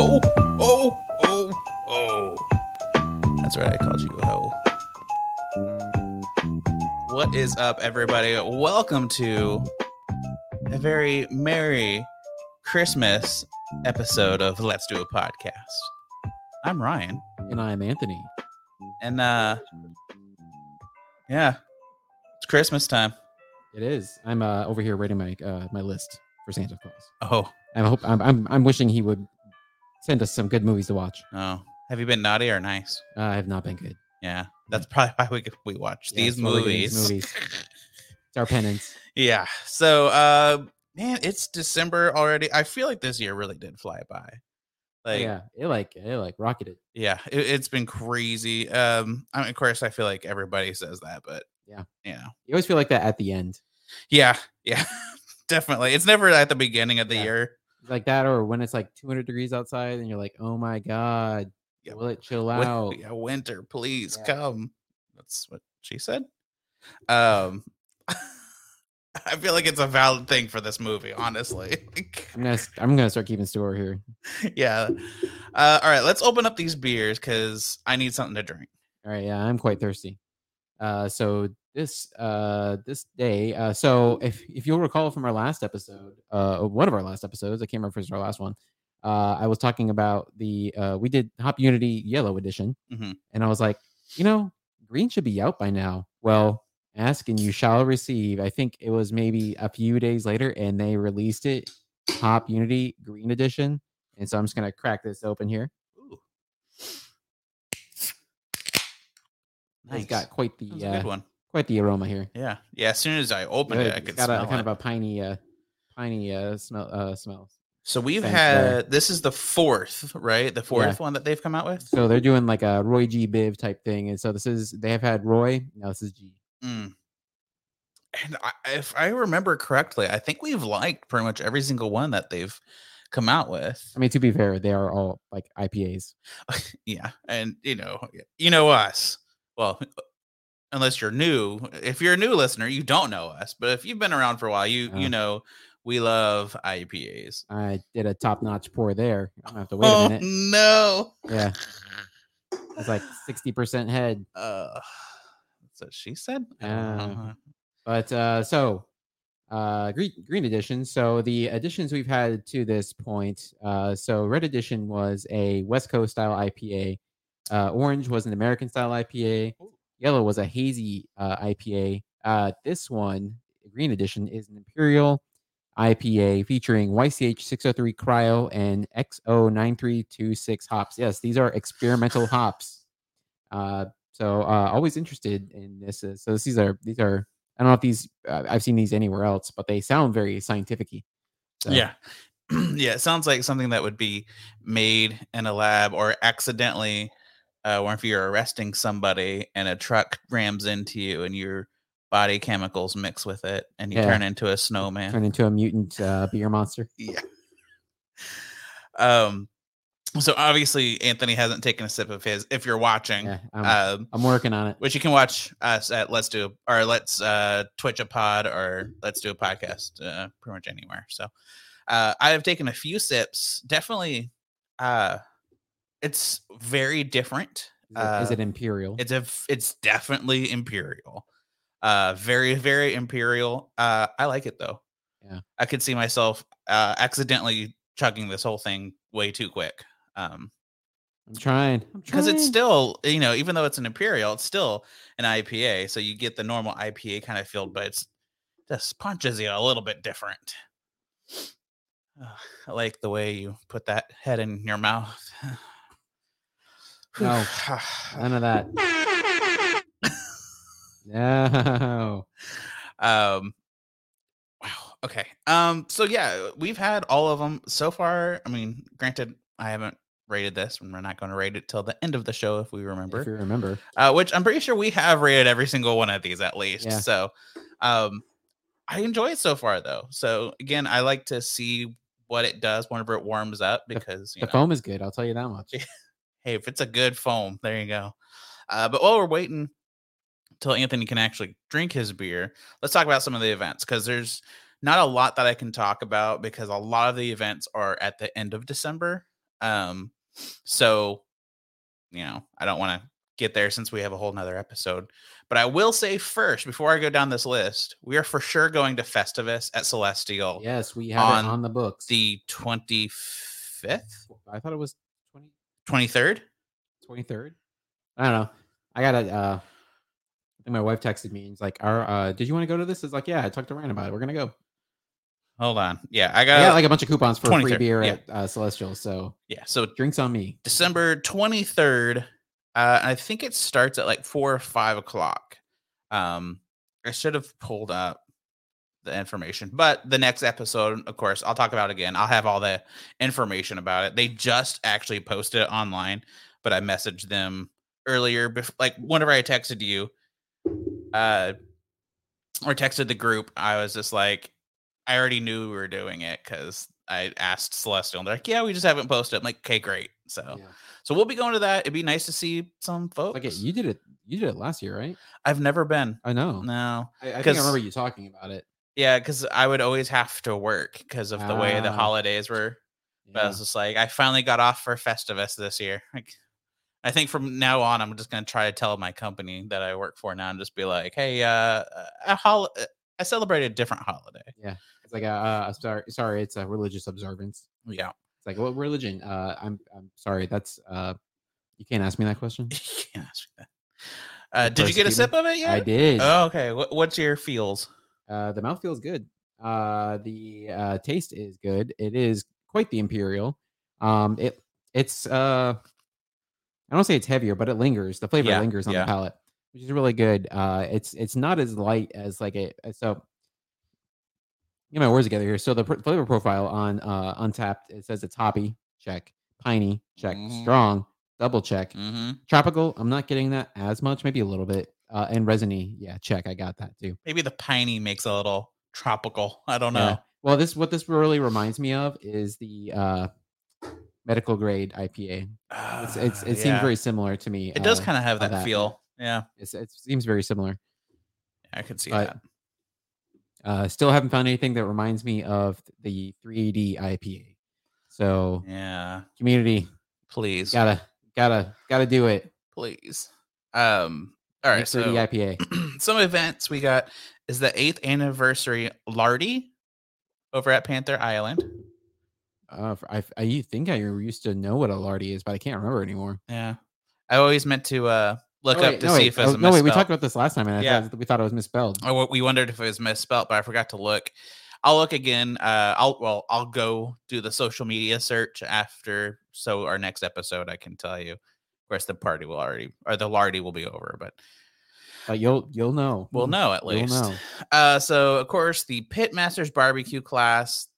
Oh, oh, oh, oh. That's right. I called you a hoe. What is up, everybody? Welcome to a very merry Christmas episode of Let's Do a Podcast. I'm Ryan, And I'm Anthony. and uh, yeah, it's Christmas time. It is. I'm uh, over here writing my uh, my list for Santa Claus. Oh, I hope I'm, I'm I'm wishing he would send us some good movies to watch. oh, have you been naughty or nice? Uh, I have not been good. Yeah, that's probably why we we watch Yeah, these that's why we're movies. these movies. It's our penance. Yeah. So, uh, man, it's December already. I feel like this year really did fly by. Like, yeah, yeah, it like it like rocketed. it, it's been crazy. Um, I mean, of course, I feel like everybody says that, but Yeah. you know, You always feel like that at the end, yeah, yeah, definitely. It's never at the beginning of the Yeah. year. like that, or when it's like 200 degrees outside, and you're like, oh my god, Yeah, will it chill Win- out? yeah, winter, please Yeah. come. That's what she said. Um, I feel like it's a valid thing for this movie, honestly. I'm gonna I'm gonna start keeping store here. yeah. Uh, all right, let's open up these beers because I need something to drink. All right, yeah, I'm quite thirsty. Uh, so this uh this day, uh, so if if you'll recall from our last episode, uh, one of our last episodes, I can't remember if it was our last one. Uh, I was talking about the uh, we did Hop Unity Yellow Edition, Mhm. and I was like, you know, green should be out by now. Well, ask and you shall receive. I think it was maybe a few days later, and they released it, Hop Unity Green Edition. And so I'm just gonna crack this open here. Ooh. It's got quite the uh, good one. quite the aroma here. Yeah, yeah. As soon as I opened it, Good. I It's could got smell a kind it. of a piney, uh, piney uh, smell. Uh, smells. so we've scent had there. this is the fourth, right? The fourth one that they've come out with. So they're doing like a Roy G. Biv type thing, and so this is they have had Roy. Now this is G. Mm. And I, if I remember correctly, I think we've liked pretty much every single one that they've come out with. I mean, to be fair, they are all like IPAs. yeah, and you know, you know us. Well, unless you're new, if you're a new listener, you don't know us. But if you've been around for a while, you Uh. you know we love IPAs. I did a top notch pour there. I don't have to wait oh a minute. no! Yeah, it's like sixty percent head. Uh, that's what she said. Uh, But uh, so uh, green green edition. So the additions we've had to this point. Uh, so red edition was a West Coast style IPA. Uh, orange was an American style IPA. Yellow was a hazy uh, IPA. Uh, this one, green edition, is an imperial IPA featuring YCH 603 cryo and XO9326 hops. Yes, these are experimental hops. Uh, so uh, always interested in this. uh, So these are these are I don't know if these uh, I've seen these anywhere else, but they sound very scientific-y. So, Yeah. yeah, it sounds like something that would be made in a lab or accidentally uh or if you're arresting somebody and a truck rams into you and your body chemicals mix with it and you Yeah. turn into a snowman. turn into a mutant uh, beer monster. yeah. Um so obviously Anthony hasn't taken a sip of his if you're watching. Yeah, I'm, Um I'm working on it. which you can watch us at let's do or let's uh twitch a pod or let's do a podcast uh pretty much anywhere so uh i have taken a few sips definitely uh it's very different Is it, is uh, it imperial? it's a it's definitely imperial uh very very imperial uh i like it though Yeah. i could see myself uh accidentally chugging this whole thing way too quick um I'm trying. I'm because it's still you know even though it's an imperial it's still an ipa so you get the normal ipa kind of feel but it's just punches you a little bit different i like the way you put that head in your mouth No. none of that. No. um wow okay um so yeah we've had all of them so far i mean granted i haven't rated this and we're not going to rate it till the end of the show if we remember If you remember, uh, which I'm pretty sure we have rated every single one of these at least. Yeah. So, um, I enjoy it so far though. So again, I like to see what it does whenever it warms up because you the know, foam is good. I'll tell you that much. hey, if it's a good foam, there you go. Uh, but while we're waiting till Anthony can actually drink his beer, let's talk about some of the events because there's not a lot that I can talk about because a lot of the events are at the end of December. Um, so you know, I don't want to get there since we have a whole nother episode. But I will say first, before I go down this list, we are for sure going to Festivus at Celestial Yes, we have On it on the books. the 25th, I thought it was 20, 23rd. 23rd. I don't know. I got a. uh I think my wife texted me and it's like, "Our uh did you want to go to this?" It's like, "Yeah, I talked to Ryan about it. We're going to go." Hold on. Yeah, I I got, got like a bunch of coupons for free beer yeah. at uh, Celestial, so yeah. So drinks on me. December 23rd. Uh, I think it starts at like four or five o'clock. Um, I should have pulled up the information, but the next episode, of course, I'll talk about it again. I'll have all the information about it. They just actually posted it online, but I messaged them earlier, bef- like whenever I texted you, uh, or texted the group. I was just like, I already knew we were doing it because I asked Celestial, and they're like, "Yeah, we just haven't posted." I'm like, "Okay, great." So, Yeah. so we'll be going to that. It'd be nice to see some folks. Okay, you did it. You did it last year, right? I've never been. I know. No, I, I think I remember you talking about it. Yeah, because I would always have to work because of the way the Ah. holidays were. But I was just like, I finally got off for Festivus this year. Like, I think from now on, I'm just gonna try to tell my company that I work for now and just be like, "Hey, uh, a hol- I celebrate a different holiday." Yeah, it's like, uh, uh, sorry, sorry, it's a religious observance. Yeah, It's like, what religion? Uh, I'm, I'm sorry. That's, uh, you can't ask me that question. you can't ask me that. Uh, did you get a sip of it yet? I did. Oh, okay. What, what's your feels? Uh, the mouth feels good. Uh, the uh, taste is good. It is quite the imperial. Um, it it's uh, I don't say it's heavier, but it lingers. The flavor Yeah, lingers on yeah. the palate, which is really good. Uh, it's it's not as light as like a so. Get my words together here. So the pr- flavor profile on uh Untappd it says it's hoppy, check. Piney, check. Mhm. Strong, double check. Mm-hmm. Tropical, I'm not getting that as much, maybe a little bit. Uh, and resiny, yeah, check. I got that too. Maybe the piney makes a little tropical. I don't know. Yeah. Well, this what this really reminds me of is the uh medical grade IPA. It's, it's it Ah, seems very similar to me. It does uh, kind of have that, that, feel. Yeah, it's, it seems very similar. I could see But- that. Uh, still haven't found anything that reminds me of the 3D IPA. So Yeah, community, please, gotta gotta gotta do it. please. Um. All right. So 3D IPA. some events we got is the eighth anniversary Lardy over at Panther Island. Uh, I, I you think I used to know what a lardy is, but I can't remember anymore. Yeah, I always meant to uh look Oh, up to no, see wait, if it was oh, no wait, we talked about this last time, and I Yeah. thought we thought it was misspelled. Or we wondered if it was misspelt, but I forgot to look. I'll look again. Uh, I'll well, I'll go do the social media search after. So our next episode, I can tell you. Of course, the party will already or the lardy will be over, but But you'll you'll know. we'll know at You'll least. know. Uh, so of course, the Pitmasters barbecue class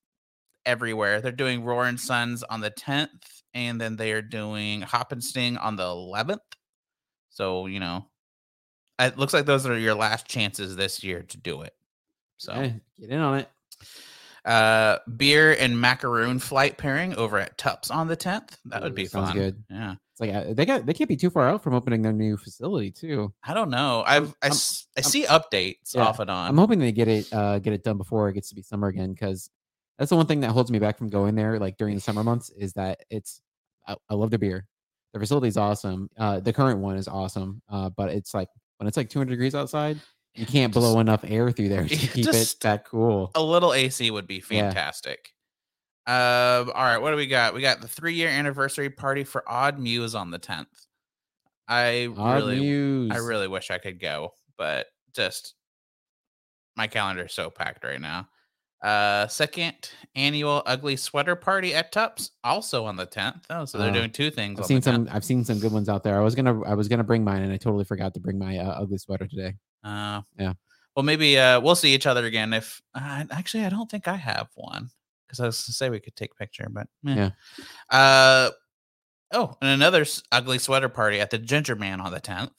everywhere. They're doing Rahr and Sons on the 10th, and then they are doing Hop and Sting on the 11th. So you know, it looks like those are your last chances this year to do it. So. Eh, get in on it. uh beer and macaroon flight pairing over at Tupps on the 10th. That would be fun. good. Yeah. Like uh, they got they can't be too far out from opening their new facility too. I don't know. I've I, I'm- I I'm- see updates yeah, off and on. I'm hoping they get it uh get it done before it gets to be summer again because that's the one thing that holds me back from going there like during the summer months is that it's I, I love the beer. The is awesome. Uh the current one is awesome. Uh but it's like when it's like 200 degrees outside, you can't Just- blow enough air through there to keep it that cool. a little AC would be fantastic. Um, all right, what do we got? We got the three year anniversary party for Odd Muse on the 10th. I Odd really news. I really wish I could go, but just my calendar is so packed right now. Uh second annual ugly sweater party at Tupps, also on the 10th. Oh, so they're Oh, doing two things. I've seen some. I've seen some good ones out there. I was gonna. I was gonna bring mine, and I totally forgot to bring my uh, ugly sweater today. Uh, Yeah. Well, maybe uh, we'll see each other again. If uh, actually, I don't think I have one because I was gonna say we could take a picture, but meh. Yeah. Uh, oh, and another ugly sweater party at the Ginger Man on the tenth.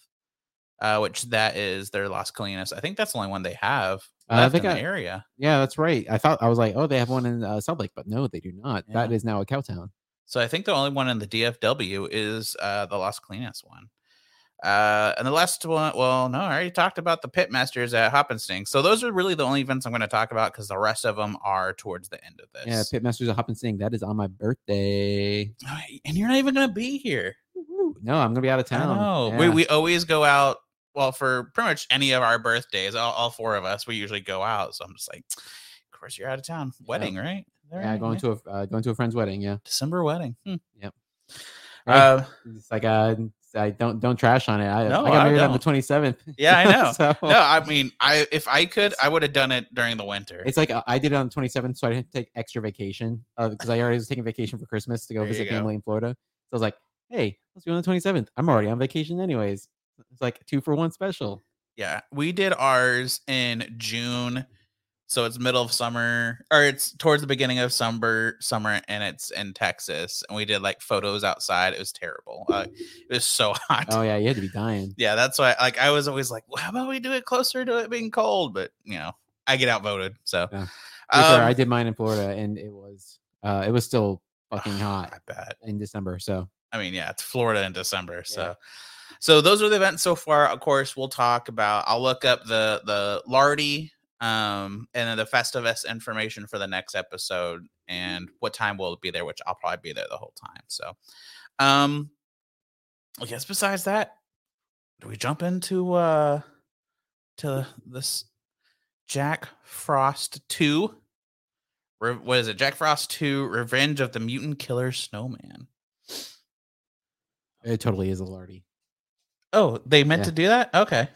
Uh, which that is their Las Colinas. I think that's the only one they have Uh, left they in the area. Yeah, that's right. I thought I was like, oh, they have one in uh, Southlake, but no, they do not. That Yeah. is now a Cowtown. So I think the only one in the DFW is uh, the Las Colinas one. Uh, and the last one, well, no, I already talked about the Pitmasters at Hop and Sting. So those are really the only events I'm going to talk about because the rest of them are towards the end of this. Yeah, Pitmasters at Hop and Sting. That is on my birthday. And you're not even going to be here. No, I'm gonna be out of town. We Yeah. we always go out. Well, for pretty much any of our birthdays, all, all four of us, we usually go out. So I'm just like, of course you're out of town. Wedding, right? yeah, going to a uh, going to a friend's wedding. Yeah, December wedding. Hmm. Hey, Uh, it's like uh, I don't don't trash on it. I, No, I got I married on the 27th. Yeah, I know. so no, I mean, I if I could, I would have done it during the winter. it's like uh, I did it on the 27th, so I didn't take extra vacation because I already was taking vacation for Christmas to go There visit go. family in Florida. So I was like, hey, let's do it on the 27th. I'm already on vacation anyways. It's like two for one special. Yeah, we did ours in June, so it's middle of summer, or it's towards the beginning of summer, summer, and it's in Texas. And we did like photos outside. It was terrible. Uh, it was so hot. Oh yeah, you had to be dying. Yeah, that's why. Like, I was always like, well, "How about we do it closer to it being cold?" But you know, I get outvoted. So, Yeah. To be fair, Um, I did mine in Florida, and it was uh, it was still fucking hot I bet. in December. So I mean, yeah, it's Florida in December. So, so those are the events so far. Of course, we'll talk about. I'll look up the the Lardy um and then the Festivus information for the next episode and what time we'll be there, which I'll probably be there the whole time. So, um, I guess besides that, do we jump into uh to this Jack Frost two? Re- what is it? Jack Frost two: Revenge of the Mutant Killer Snowman. it totally is a lardy. Oh, they meant Yeah. to do that? Okay.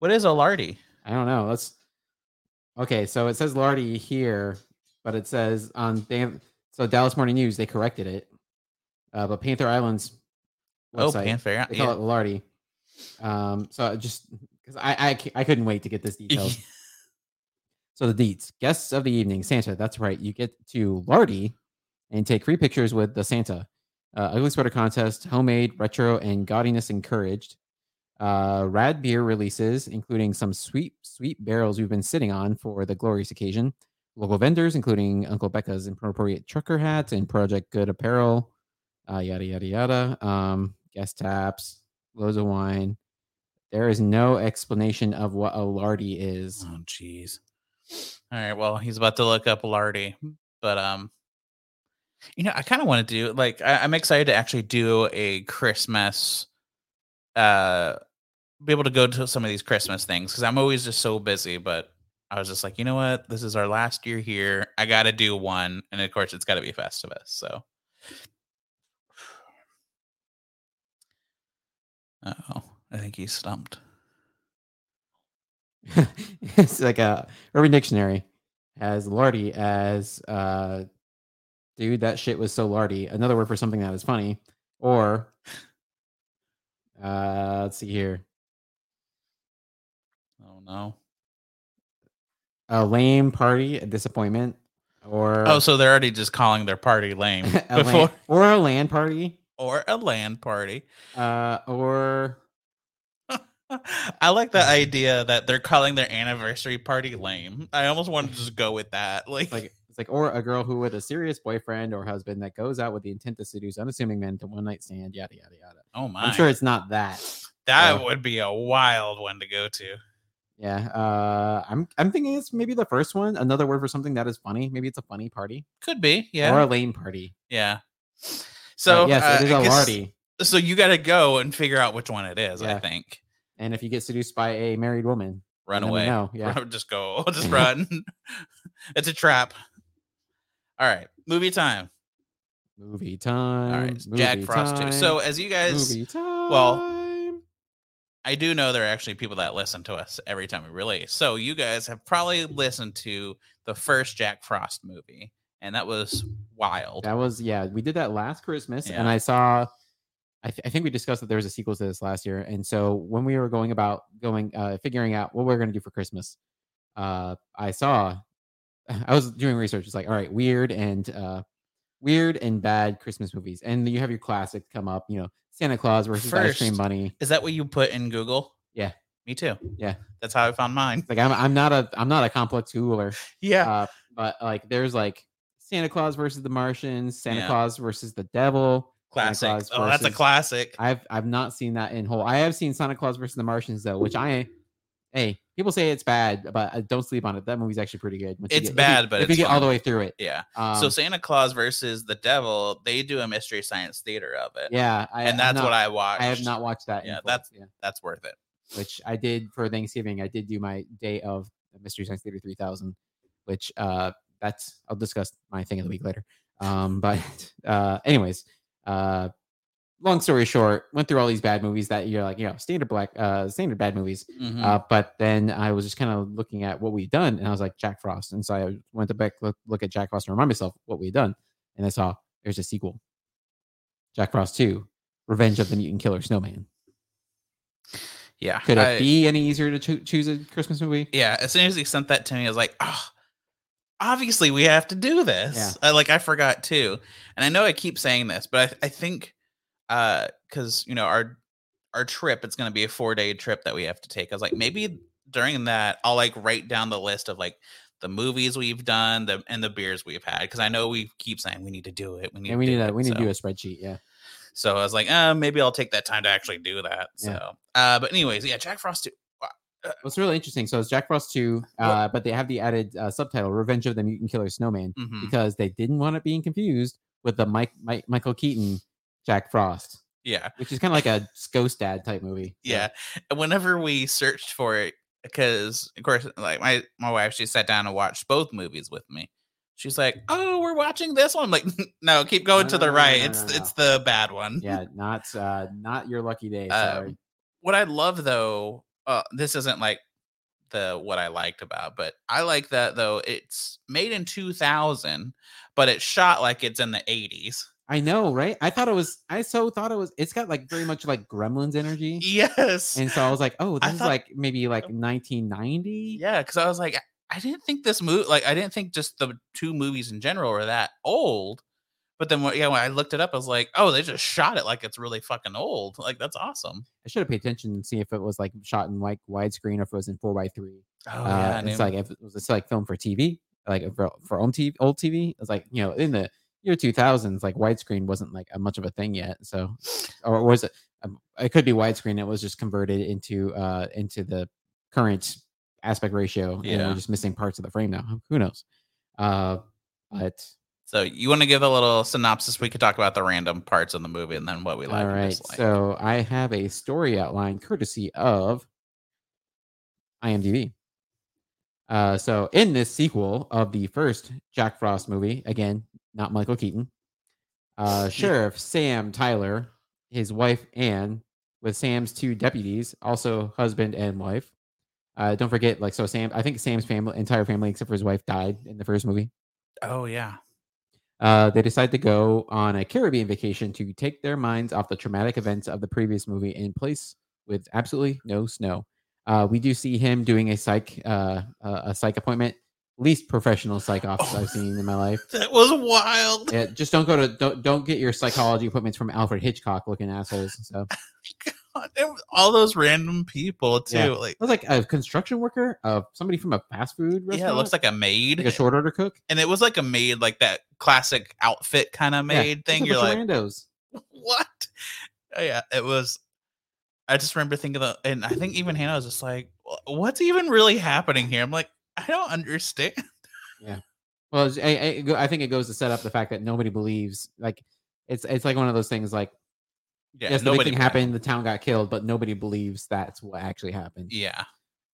What is a lardy? I don't know. Let's. Okay, so it says lardy here, but it says on Dan. So Dallas Morning News they corrected it, uh, but Panther Island's website, oh website Panther. they call Yeah. it lardy. Um, so I just because I I couldn't wait to get this detail. So the deets, guests of the evening, Santa. That's right. You get to Lardy and take free pictures with the Santa. Uh, ugly sweater contest, homemade, retro, and gaudiness encouraged. Uh, rad beer releases, including some sweet, sweet barrels we've been sitting on for the glorious occasion. Local vendors, including Uncle Becca's inappropriate trucker hats and Project Good apparel. Uh, yada yada yada. Um, guest taps, loads of wine. There is no explanation of what a lardy is. Oh, jeez. All right. Well, he's about to look up lardy, but um, you know, I kind of want to do like I, I'm excited to actually do a Christmas, uh, be able to go to some of these Christmas things because I'm always just so busy. But I was just like, you know what? This is our last year here. I got to do one, and of course, it's got to be Festivus. So. Oh, I think he's stumped. it's like a Urban Dictionary has lardy as uh dude that shit was so lardy. Another word for something that is funny. Or uh let's see here. Oh no. A lame party, a disappointment, or Oh, so they're already just calling their party lame a before, land, or a land party. or a land party. Uh or I like the idea that they're calling their anniversary party lame. I almost want to just go with that. Like, like it's like or a girl who with a serious boyfriend or husband that goes out with the intent to seduce unassuming men to one night stand, yada yada yada. Oh my, I'm sure it's not that. that yeah. would be a wild one to go to. Yeah, uh, I'm I'm thinking it's maybe the first one. Another word for something that is funny. Maybe it's a funny party Could be, yeah. or a lame party. yeah. So So yes, uh, it is a lardy. So you got to go and figure out which one it is. I think And if you get seduced by a married woman, run away. know, yeah. Run- just go. Just run. it's a trap. All right, movie time. Movie time. All right, Jack Frost too. So as you guys movie time. well, I do know there are actually people that listen to us every time we release. So you guys have probably listened to the first Jack Frost movie, and that was wild. that was yeah. We did that last Christmas, and I saw. I, th- I think we discussed that there was a sequel to this last year, and so when we were going about going uh, figuring out what we are going to do for Christmas, uh, I saw. I was doing research. It's like, all right, weird and uh, weird and bad Christmas movies, and you have your classic come up. You know, Santa Claus versus the Ice Cream Bunny. Is that what you put in Google? Yeah. Me too. Yeah. That's how I found mine. Like I'm, I'm not a, I'm not a complex Googler. Yeah. Uh, but like there's like Santa Claus versus the Martians, Santa Yeah. Claus versus the Devil, Classic. Claus Oh, that's a classic. I've I've not seen that in whole. I have seen Santa Claus versus the Martians though, which I hey people say it's bad, but uh, don't sleep on it. That movie's actually pretty good. It's get- if you- bad, but if it's you get all the way through it, Yeah. um, so Santa Claus versus the Devil, they do a mystery science theater of it. yeah, I, and that's not- what I watched. I have not watched that. Yeah, that's- yeah, That's worth it. which I did for Thanksgiving. I did do my day of Mystery Science Theater 3000, which uh that's I'll discuss my thing of the week later. Um, but uh, anyways, uh, long story short, went through all these bad movies that you're like, you know, standard black, uh, standard bad movies. Mhm. Uh, but then I was just kind of looking at what we'd done, and I was like, Jack Frost. And so I went to back look, look at Jack Frost and remind myself what we'd done, and I saw there's a sequel, Jack Frost Two, Revenge of the Mutant Killer Snowman. yeah. Could it I- be any easier to choo- choose a Christmas movie? Yeah. As soon as he sent that to me, I was like, oh, obviously we have to do this. I, like I forgot too. And I know I keep saying this, but I, I think uh because you know, our our trip, it's gonna be a four day trip that we have to take. I was like, maybe during that, I'll like write down the list of like the movies we've done, the and the beers we've had. Because I know we keep saying we need to do it. We need to we do need to it, we need to do a spreadsheet. Yeah, So I was like, uh, maybe I'll take that time to actually do that. So, Yeah. uh, but anyways, yeah, Jack Frost. Too. what's really interesting. So it's Jack Frost Two, Well- uh, but they have the added uh, subtitle "Revenge of the Mutant Killer Snowman" Mhm. because they didn't want it being confused with the Mike, Mike Michael Keaton Jack Frost. Yeah, which is kind of like a ghost dad type movie. So, yeah. And whenever we searched for it, because of course, like my my wife, she sat down and watched both movies with me. She's like, "Oh, we're watching this one." I'm like, "No, keep going No, to the no, right. no, it's no. it's the bad one." yeah, not uh, not your lucky day. Um, Sorry. what I love though, uh, this isn't like the what I liked about, but I like that though. It's made in 2000, but it's shot like it's in the 80s. I know, right? I thought it was. I so thought it was. It's got like very much like Gremlins energy, Yes. and so I was like, oh, I this is thought- like maybe like 1990. yeah, because I was like, I didn't think this movie, like, I didn't think just the two movies in general were that old. But then, when, yeah, when I looked it up, I was like, oh, they just shot it like it's really fucking old. Like, that's awesome. I should have paid attention and see if it was like shot in like widescreen or if it was in four by three. Oh, uh, yeah. I it's like if it was like film for TV, like for for old TV, old TV. It's like you know in the year 2000s, like widescreen wasn't like a much of a thing yet. So, or was it? Um, it could be widescreen. It was just converted into uh into the current aspect ratio, and Yeah. we're just missing parts of the frame now. Who knows? Uh, but so, you want to give a little synopsis? We could talk about the random parts of the movie and then what we like all and So I have a story outline courtesy of IMDb. Uh, so in this sequel of the first Jack Frost movie, again, not Michael Keaton, uh, Sheriff Sam Tyler, his wife Anne, with Sam's two deputies, also husband and wife. Uh, don't forget, like, so Sam, I think Sam's family, entire family except for his wife, died in the first movie. oh, yeah. Uh, they decide to go on a Caribbean vacation to take their minds off the traumatic events of the previous movie in place with absolutely no snow. Uh, we do see him doing a psych uh, a psych appointment, least professional psych office Oh. I've seen in my life. That was wild. Yeah, just don't go to don't don't get your psychology appointments from Alfred Hitchcock looking assholes. So God, all those random people, too. Yeah. Like, was like a construction worker, uh, somebody from a fast food restaurant. yeah, it looks like a maid. like a short order cook. and it was like a maid, like that classic outfit kind of maid just thing. You're like, randos. what? Oh, yeah, it was. I just remember thinking that, and I think even Hannah was just like, "What's even really happening here?" I'm like, I don't understand. Yeah. Well, I, I, I think it goes to set up the fact that nobody believes. Like, it's it's like one of those things. Like, Yeah, yes, the big thing happened, the town got killed, but nobody believes that's what actually happened. Yeah,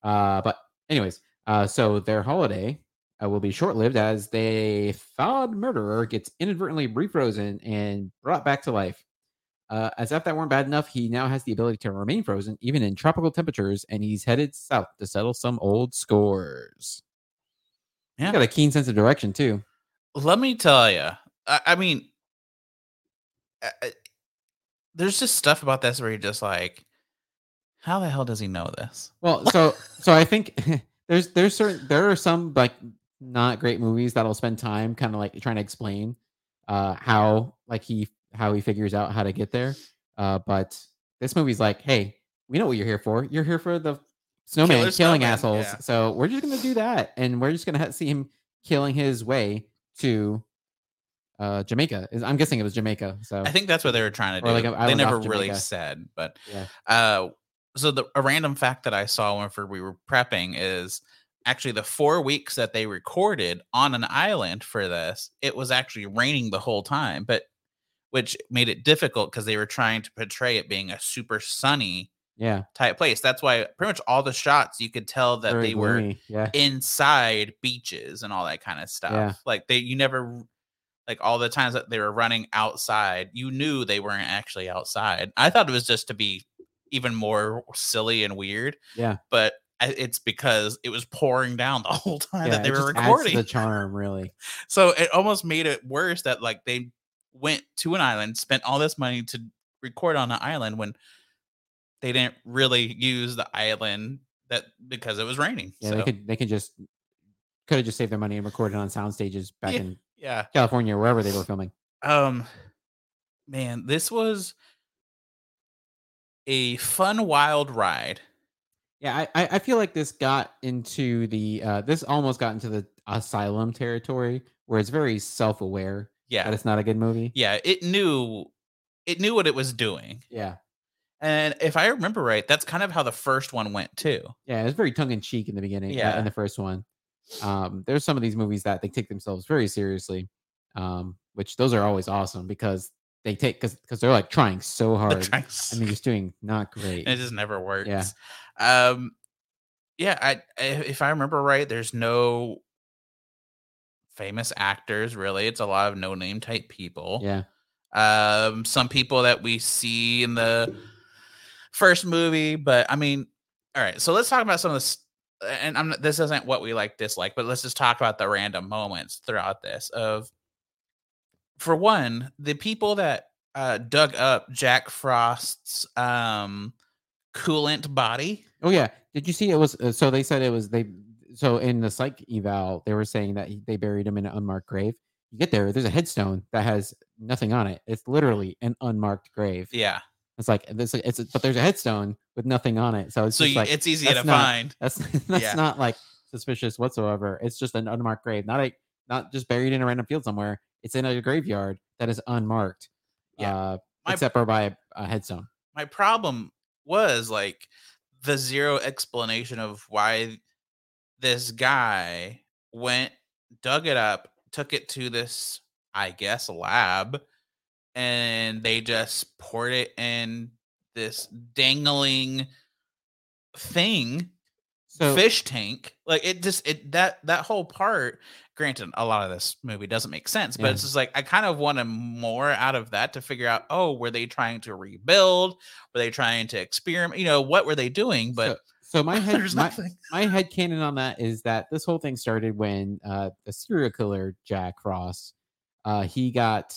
Uh, but anyways, uh, so their holiday uh, will be short lived as the thawed murderer gets inadvertently refrozen and brought back to life. Uh, as if that weren't bad enough, he now has the ability to remain frozen even in tropical temperatures, and he's headed south to settle some old scores. He's Yeah. got a keen sense of direction too. let me tell you. I, I mean, I- I- there's just stuff about this where you're just like, how the hell does he know this? Well, so so I think there's there's certain there are some like not great movies that'll spend time kind of like trying to explain uh how like he how he figures out how to get there. Uh but this movie's like, hey, we know what you're here for. You're here for the snowman Killer killing snowman, assholes. yeah. So we're just gonna do that, and we're just gonna see him killing his way to uh, Jamaica. Is- I'm guessing it was Jamaica. So I think that's what they were trying to do. like they never really said, but yeah, uh, so the a random fact that I saw whenever we were prepping is actually the four weeks that they recorded on an island for this, it was actually raining the whole time, but which made it difficult because they were trying to portray it being a super sunny yeah. type place. That's why pretty much all the shots you could tell that very they were Yeah, inside beaches and all that kind of stuff. Yeah. Like they you never like all the times that they were running outside, you knew they weren't actually outside. I thought it was just to be even more silly and weird, yeah. but it's because it was pouring down the whole time yeah that they were just adds to recording. the charm, really. So it almost made it worse that like they went to an island, spent all this money to record on an island when they didn't really use the island that because it was raining. Yeah, so they could they could just could have just saved their money and recorded on sound stages back Yeah. in yeah. California or wherever they were filming. Um, man, this was a fun, wild ride. Yeah, I, I I feel like this got into the uh this almost got into the asylum territory where it's very self aware that Yeah, it's not a good movie. yeah. It knew, it knew what it was doing, Yeah. and if I remember right, that's kind of how the first one went too. Yeah, it's very tongue in cheek in the beginning. Yeah, Yeah. in the first one. Um, there's some of these movies that they take themselves very seriously, um, which those are always awesome because they take because because they're like trying so hard trying s- and they're just doing not great. it just never works. Yeah. Um, yeah. I, I if I remember right, there's no famous actors really. It's a lot of no name type people. Yeah, um some people that we see in the first movie but i mean all right so let's talk about some of this and i'm this isn't what we like dislike but let's just talk about the random moments throughout this of for one the people that uh dug up jack frost's um coolant body Oh yeah. Did you see it was uh, so they said it was they so in the psych eval they were saying that he, they buried him in an unmarked grave. You get there, there's a headstone that has nothing on it. It's literally an unmarked grave. yeah It's like this it's but there's a headstone with nothing on it. So it's so just you, like it's easy to not- find that's that's yeah. not like suspicious whatsoever. It's just an unmarked grave, not a not just buried in a random field somewhere. It's in a graveyard that is unmarked. Yeah. Uh, My- except for by a, a headstone. my problem was like the zero explanation of why this guy went dug it up took it to this i guess lab and they just poured it in this dangling thing So fish tank like it just it that that whole part granted a lot of this movie doesn't make sense but Yeah. it's just like i kind of wanted more out of that to figure out oh were they trying to rebuild? Were they trying to experiment? You know what were they doing? But so, my head there's my, nothing. my head canon on that is that this whole thing started when uh the serial killer Jack Frost uh he got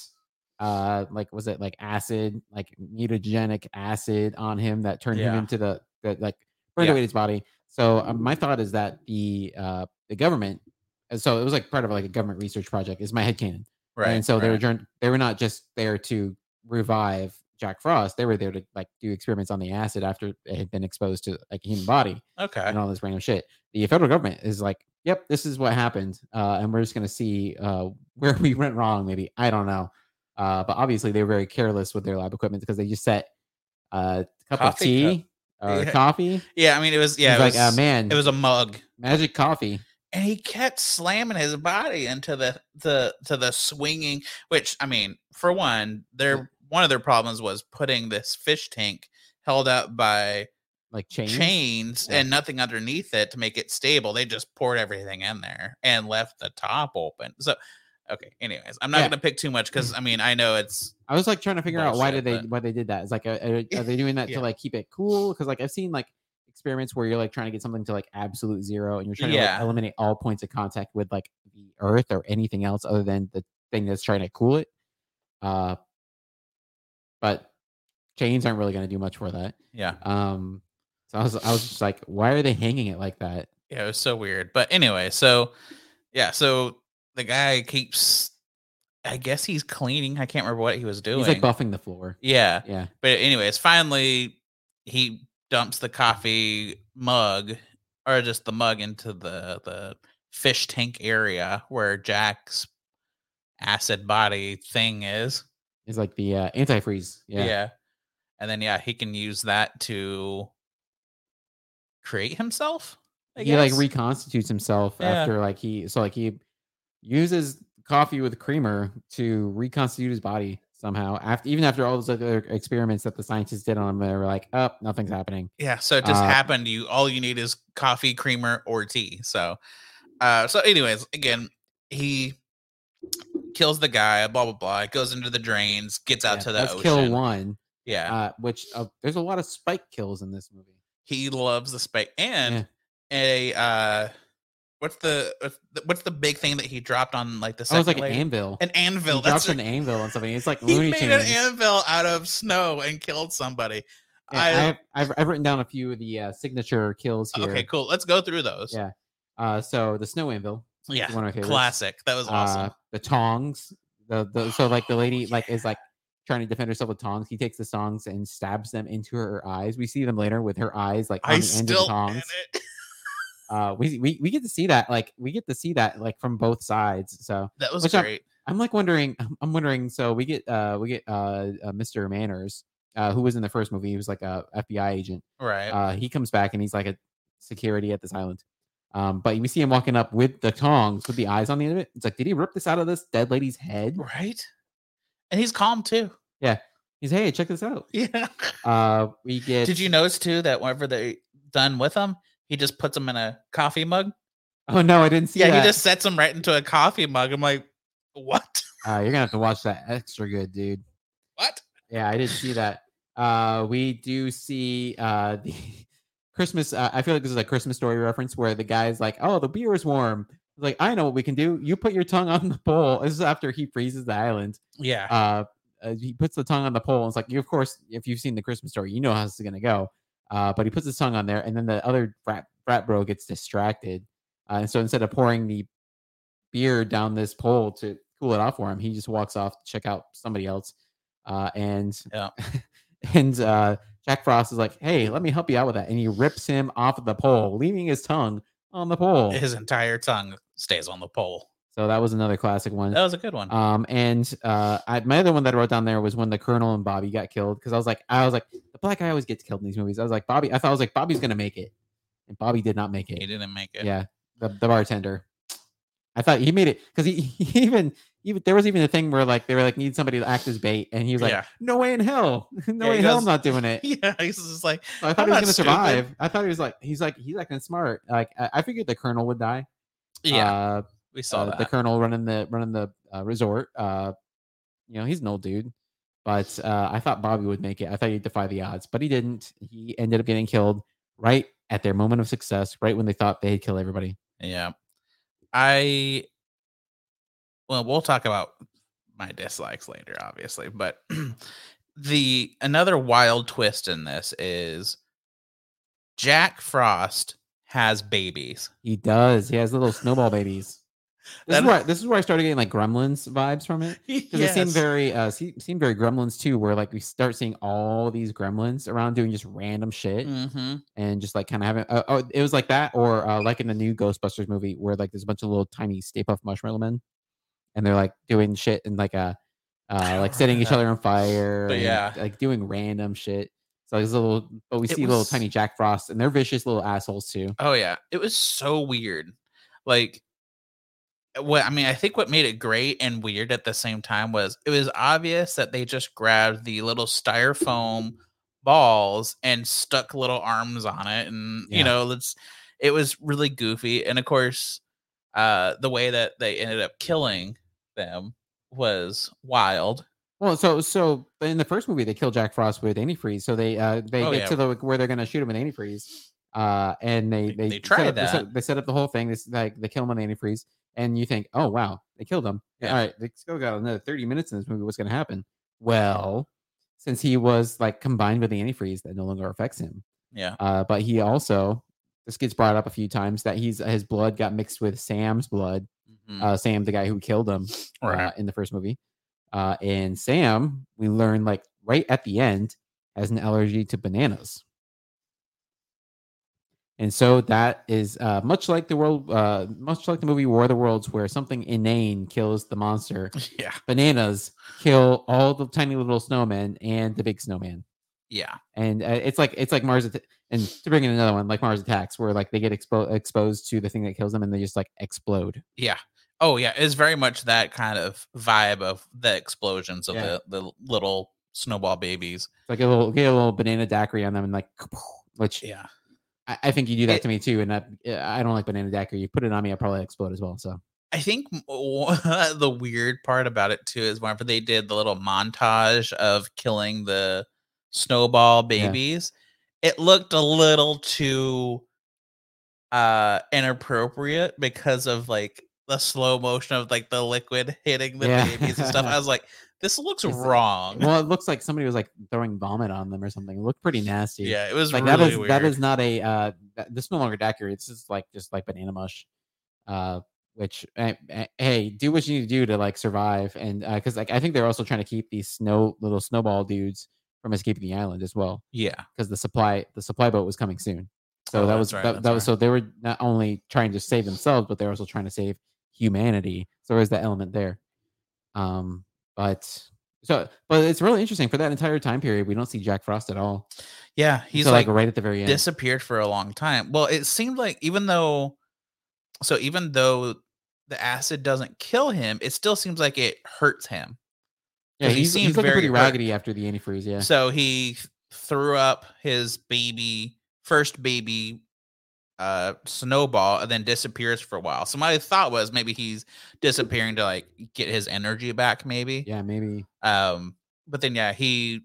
uh like was it like acid like mutagenic acid on him that turned him into the, the like burned Yeah. away his body. So um, my thought is that the uh the government so it was like part of like a government research project is my head canon. Right and so they were they were not just there to revive Jack Frost they were there to like do experiments on the acid after it had been exposed to like a human body okay and all this random shit. The federal government is like, "Yep, this is what happened," uh, and we're just gonna see uh, where we went wrong. Maybe I don't know, uh, but obviously they were very careless with their lab equipment because they just set a cup of Coffee tea or Yeah. coffee. yeah i mean it was yeah it like, was, uh, man, it was a mug magic coffee. and he kept slamming his body into the the to the swinging which i mean for one their one of their problems was putting this fish tank held up by Like chains. chains Yeah. and nothing underneath it to make it stable they just poured everything in there and left the top open so okay anyways i'm not Yeah. gonna pick too much because i mean i know it's I was like trying to figure out why Bullshit, did they but- why they did that. It's like, are, are they doing that Yeah. to like keep it cool? Because like I've seen like experiments where you're like trying to get something to like absolute zero, and you're trying to like, eliminate all points of contact with like the Earth or anything else other than the thing that's trying to cool it. Uh, but chains aren't really going to do much for that. yeah Um, so I was I was just like, why are they hanging it like that? yeah it was so weird but anyway so yeah so the guy keeps i guess he's cleaning i can't remember what he was doing He's like buffing the floor. yeah Yeah, But anyways, finally he dumps the coffee mug or just the mug into the the fish tank area where Jack's acid body thing is. It's like the uh, antifreeze. Yeah. Yeah. And then yeah, he can use that to create himself. I he like reconstitutes himself Yeah. after like he so like he uses coffee with creamer to reconstitute his body somehow after even after all those other experiments that the scientists did on him they were like oh nothing's happening Yeah, so it just Uh, happened. You all you need is coffee, creamer, or tea. So, uh, so anyways, again, he kills the guy. Blah blah blah. It goes into the drains, gets out Yeah, to the that's ocean. kill one Yeah, uh which uh, there's a lot of spike kills in this movie he loves the spike And a uh, what's the what's the- big thing that he dropped on like the oh second it's like an anvil An anvil. he That's drops an anvil on something it's like he looney made tunes an anvil out of snow and killed somebody. Yeah, I- I've, I've i've written down a few of the uh, signature kills here Okay, cool. Let's go through those. Yeah. uh so the snow anvil yeah. one of my favorites Classic. That was awesome. uh, the tongs. The, the so like the lady like is like trying to defend herself with tongs. He takes the tongs and stabs them into her eyes. We see them later with her eyes like on I the end of the still tongs. it. Uh, we, we we get to see that like we get to see that like from both sides. So That was Which I'm- great. I'm like wondering. I'm- I'm wondering. So we get uh we get uh, uh Mr. Manners, uh, who was in the first movie. He was like a FBI agent. Right. Uh, he comes back and he's like a security at this island. Um, but we see him walking up with the tongs with the eyes on the end of it. It's like, did he rip this out of this dead lady's head? right. And he's calm too. Yeah. He's hey, check this out. Yeah. Uh, we get. Did you notice too that whenever they're done with him, he just puts them in a coffee mug? Oh no, I didn't see Yeah, that. he just sets them right into a coffee mug. I'm like, what? Uh, you're gonna have to watch that extra good, dude. What? Yeah, I didn't see that. Uh, we do see uh the Christmas. Uh, I feel like this is a Christmas story reference where the guy's like, "Oh, the beer is warm." He's like, I know what we can do. You put your tongue on the pole. This is after he freezes the island. Yeah. Uh, uh, he puts the tongue on the pole. And it's like, you of course, if you've seen the Christmas story, you know how this is gonna go. Uh, but he puts his tongue on there, and then the other frat, frat bro gets distracted. Uh, and so instead of pouring the beer down this pole to cool it off for him, he just walks off to check out somebody else. Uh, and Yeah. and uh, Jack Frost is like, "Hey, let me help you out with that," and he rips him off of the pole, leaving his tongue on the pole. His entire tongue stays on the pole. So that was another classic one. That was a good one. Um, and uh, I, my other one that I wrote down there was when the Colonel and Bobby got killed because I was like, I was like, the black guy always gets killed in these movies. I was like, Bobby, I thought I was like, Bobby's gonna make it, and Bobby did not make it. he didn't make it. Yeah, the, the bartender. I thought he made it because he, he even even there was even a thing where like they were like need somebody to act as bait, and he was like, Yeah. no way in hell, no Yeah, way in hell, I'm not doing it. Yeah. He's just like, So I thought I'm he was gonna stupid. survive. I thought he was like he's like he's acting smart. Like I, I figured the Colonel would die. yeah, Uh, we saw uh, that. the colonel running the running the uh, resort. Uh, you know, he's an old dude, but uh, I thought Bobby would make it. I thought he'd defy the odds, but he didn't. He ended up getting killed right at their moment of success, right when they thought they'd kill everybody. Yeah. I well, we'll talk about my dislikes later, obviously, but the another wild twist in this is Jack Frost has babies. He does. He has little snowball babies. This is That- where this is where I started getting like Gremlins vibes from it. Because it seemed very uh se- seemed very Gremlins too, where like we start seeing all these Gremlins around doing just random shit. Mhm. and just like kind of having uh, oh it was like that or uh, like in the new ghostbusters movie where like there's a bunch of little tiny Stay Puft marshmallow men and they're like doing shit and like a uh like setting each other on fire But and, yeah. like doing random shit so there's a little but we It see little tiny jack frost and they're vicious little assholes too Oh yeah, it was so weird. Like what I mean, I think what made it great and weird at the same time was it was obvious that they just grabbed the little styrofoam balls and stuck little arms on it and Yeah. you know, it's it was really goofy and of course uh the way that they ended up killing them was wild. well so so in the first movie they kill jack frost with antifreeze so they uh they Oh, get yeah. to the where they're gonna shoot him with antifreeze uh and they They- they, they try up, they, set, that. they set up the whole thing this like they kill him with antifreeze and you think oh wow they killed him Yeah. all right they still got another 30 minutes in this movie what's gonna happen well since he was like combined with the antifreeze that no longer affects him Yeah. uh but he also this gets brought up a few times that he's his blood got mixed with sam's blood Mhm. uh sam the guy who killed him uh, in the first movie. Uh, and Sam, we learn like right at the end, has an allergy to bananas. And so that is uh, much like the world, uh, much like the movie War of the Worlds, where something inane kills the monster. Yeah. Bananas kill all the tiny little snowmen and the big snowman. Yeah. And uh, it's like it's like Mars, Atta- and to bring in another one, like Mars Attacks, where like they get expo- exposed to the thing that kills them, and they just like explode. Yeah. Oh yeah, it's very much that kind of vibe of the explosions of Yeah. the the little snowball babies. It's like a little get a little banana daiquiri on them, and like, which Yeah. I, I think you do that It- to me too. And that, I don't like banana daiquiri. You put it on me, I'll probably explode as well. So I think the weird part about it too is whenever they did the little montage of killing the snowball Yeah. babies, it looked a little too uh inappropriate because of like the slow motion of like the liquid hitting the Yeah. babies and stuff. I was like, this looks It's like- wrong. well, it looks like somebody was like throwing vomit on them or something. It looked pretty nasty. yeah, it was like really that is weird. that is not a uh that, this is no longer daiquiri it's just like just like banana mush uh which hey do what you need to do to like survive and uh because like i think they're also trying to keep these snow little snowball dudes from escaping the island as well yeah. because the supply the supply boat was coming soon so Oh, that was right, that, that was so they were not only trying to save themselves but they're also trying to save humanity so there's that element there um but so but it's really interesting for that entire time period we don't see jack frost at all Yeah, he's so, like, right at the very end disappeared for a long time. Well, it seemed like even though so even though the acid doesn't kill him, it still seems like it hurts him. Yeah, he he's, he's looking very pretty hurt. raggedy after the antifreeze. Yeah, So he threw up his baby first baby uh snowball and then disappears for a while. So my thought was maybe he's disappearing to like get his energy back maybe. yeah, maybe. Um, but then yeah, he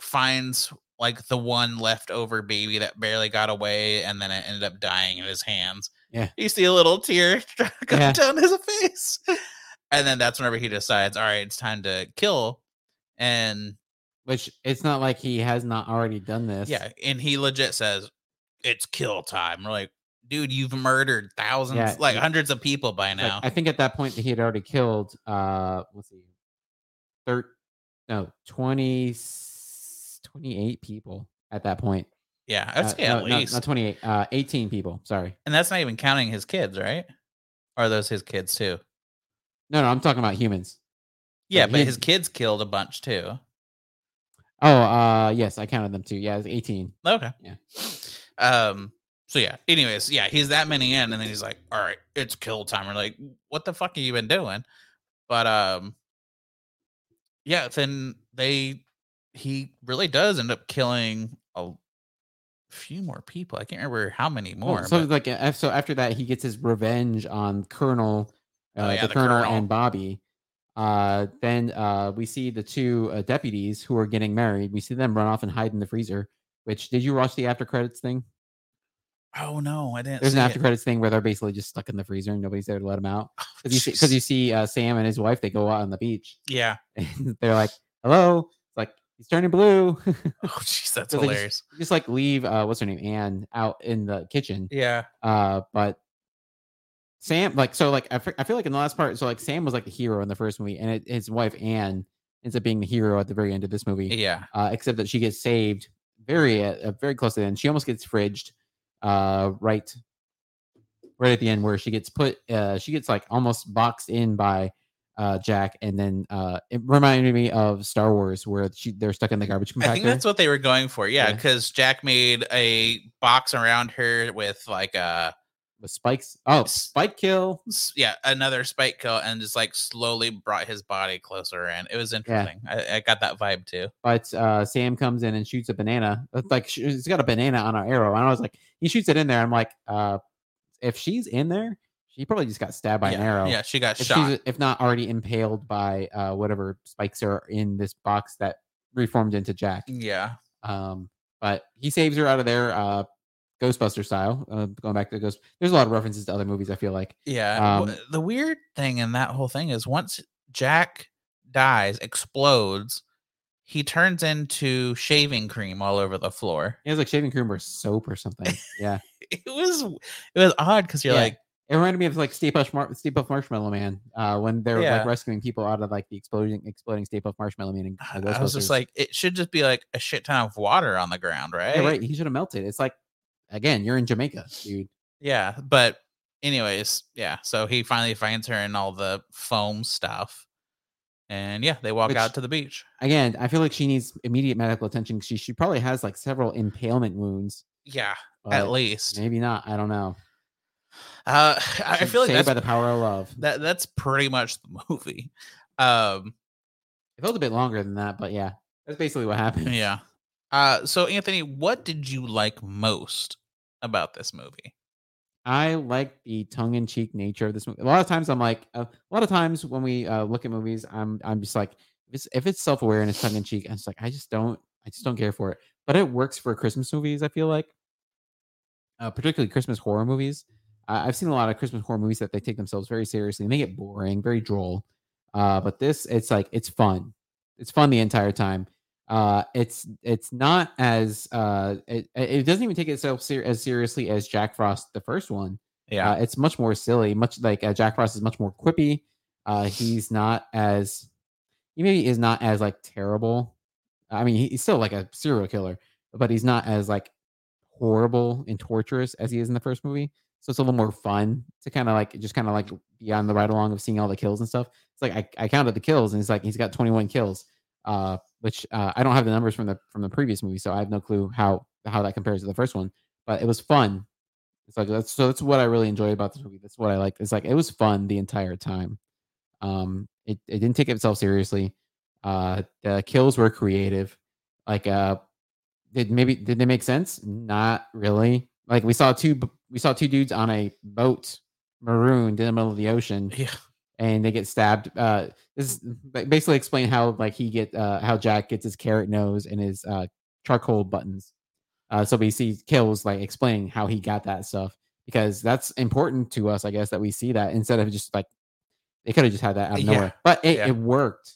finds like the one leftover baby that barely got away, and then it ended up dying in his hands. Yeah. you see a little tear go Yeah. down his face, and then that's whenever he decides, all right, it's time to kill. And Which it's not like he has not already done this. yeah, and he legit says, "It's kill time." We're like, dude, you've murdered thousands, Yeah, like hundreds of people by It's like, now. I think at that point he had already killed. uh Let's see, third, no, 20, 28 people at that point. yeah, I'd Uh, say no, at no, least, not twenty eight. Uh, eighteen people. Sorry. and that's not even counting his kids, right? Or are those his kids too? No, no, I'm talking about humans. Yeah, Like, but he- his kids killed a bunch too. Oh, uh, yes, I counted them too. Yeah, it's eighteen. Okay. Yeah. Um. So yeah. Anyways, yeah, he's that many in, and then he's like, "All right, it's kill time." We're like, "What the fuck have you been doing?" But um. Yeah. Then they, he really does end up killing a few more people. I can't remember how many Well, more. so but- like uh, so after that he gets his revenge on Colonel, uh, Oh, yeah, the, the Colonel, Colonel. and Bobby. Uh, then uh, we see the two uh, deputies who are getting married. We see them run off and hide in the freezer. Which did you watch the after credits thing? oh no, I didn't. There's an after it. credits thing where they're basically just stuck in the freezer and nobody's there to let them out. Oh, Because you see, you see uh, Sam and his wife, they go out on the beach yeah. they're like, "Hello," it's like he's turning blue. Oh jeez, that's So hilarious. just like leave uh, what's her name, Anne, out in the kitchen. Yeah. Uh, but Sam, like, so, like, I I feel like in the last part, so like Sam was like the hero in the first movie, and it, his wife Anne ends up being the hero at the very end of this movie. Yeah. Uh, except that she gets saved very, uh, very close to the end. She almost gets fridged, uh, right, right at the end where she gets put, uh, she gets like almost boxed in by uh Jack, and then uh, it reminded me of Star Wars where she they're stuck in the garbage compactor. I think that's what they were going for. Yeah, Yeah. because Jack made a box around her with like a with spikes. Oh, spike kill. yeah another spike kill and just like slowly brought his body closer in. It was interesting. I, I got that vibe too. but uh, Sam comes in and shoots a banana. It's Like he's got a banana on our arrow, and I was like, he shoots it in there. I'm like, uh, if she's in there, she probably just got stabbed by yeah, an arrow. Yeah, she got if shot. she's if not already impaled by uh, whatever spikes are in this box that reformed into Jack. yeah, Um, but he saves her out of there, uh, Ghostbuster style. Uh, going back to Ghost, there's a lot of references to other movies. I feel like yeah. Um, the weird thing in that whole thing is once Jack dies, explodes, he turns into shaving cream all over the floor. it was like shaving cream or soap or something. Yeah, It was it was odd because you're Yeah. like, It reminded me of like Stay Puft, Mar- Stay Puft Marshmallow Man uh, when they're Yeah. like rescuing people out of like the exploding, exploding Stay Puft Marshmallow Man. Uh, I was just like, it should just be like a shit ton of water on the ground, right? yeah, right. He should have melted. It's like again, you're in Jamaica, dude. Yeah, but anyways, yeah. So he finally finds her in all the foam stuff, and yeah, they walk Which- out to the beach. Again, I feel like she needs immediate medical attention. She she probably has like several impalement wounds. Yeah, at least. maybe not. I don't know. Uh, I I feel like that's by the power of love. that that's pretty much the movie. Um, It felt a bit longer than that, but yeah, that's basically what happened. yeah. Uh, so Anthony, what did you like most about this movie? I like the tongue-in-cheek nature of this movie. A lot of times, I'm like, uh, a lot of times when we uh, look at movies, I'm I'm just like, if it's if it's self-aware and it's tongue-in-cheek, I'm just like, I just don't, I just don't care for it. But it works for Christmas movies. I feel like, uh, particularly Christmas horror movies. I've seen a lot of Christmas horror movies that they take themselves very seriously and they get boring, very droll. Uh, but this, it's like it's fun. It's fun the entire time. Uh, it's it's not as uh, it, it doesn't even take itself ser- as seriously as Jack Frost, the first one. Yeah, Uh, it's much more silly. Much like uh, Jack Frost is much more quippy. Uh, he's not as he maybe is not as like terrible. I mean, he's still like a serial killer, but he's not as like horrible and torturous as he is in the first movie. So it's a little more fun to kind of like just kind of like be on the ride along of seeing all the kills and stuff. It's like I, I counted the kills and it's like he's got 21 kills, uh, which uh, I don't have the numbers from the from the previous movie, so I have no clue how how that compares to the first one. But it was fun. It's like that's so that's what I really enjoyed about this movie. That's what I like. It's like it was fun the entire time. Um, it, it didn't take itself seriously. Uh, the kills were creative. Like, uh, did maybe did they make sense? Not really. Like we saw two we saw two dudes on a boat marooned in the middle of the ocean yeah, and they get stabbed. Uh, this is basically explain how like he get uh how Jack gets his carrot nose and his uh charcoal buttons. Uh, so we see kills like explaining how he got that stuff because that's important to us, I guess, that we see that instead of just like they could have just had that out of Yeah, nowhere, but it, yeah. it worked.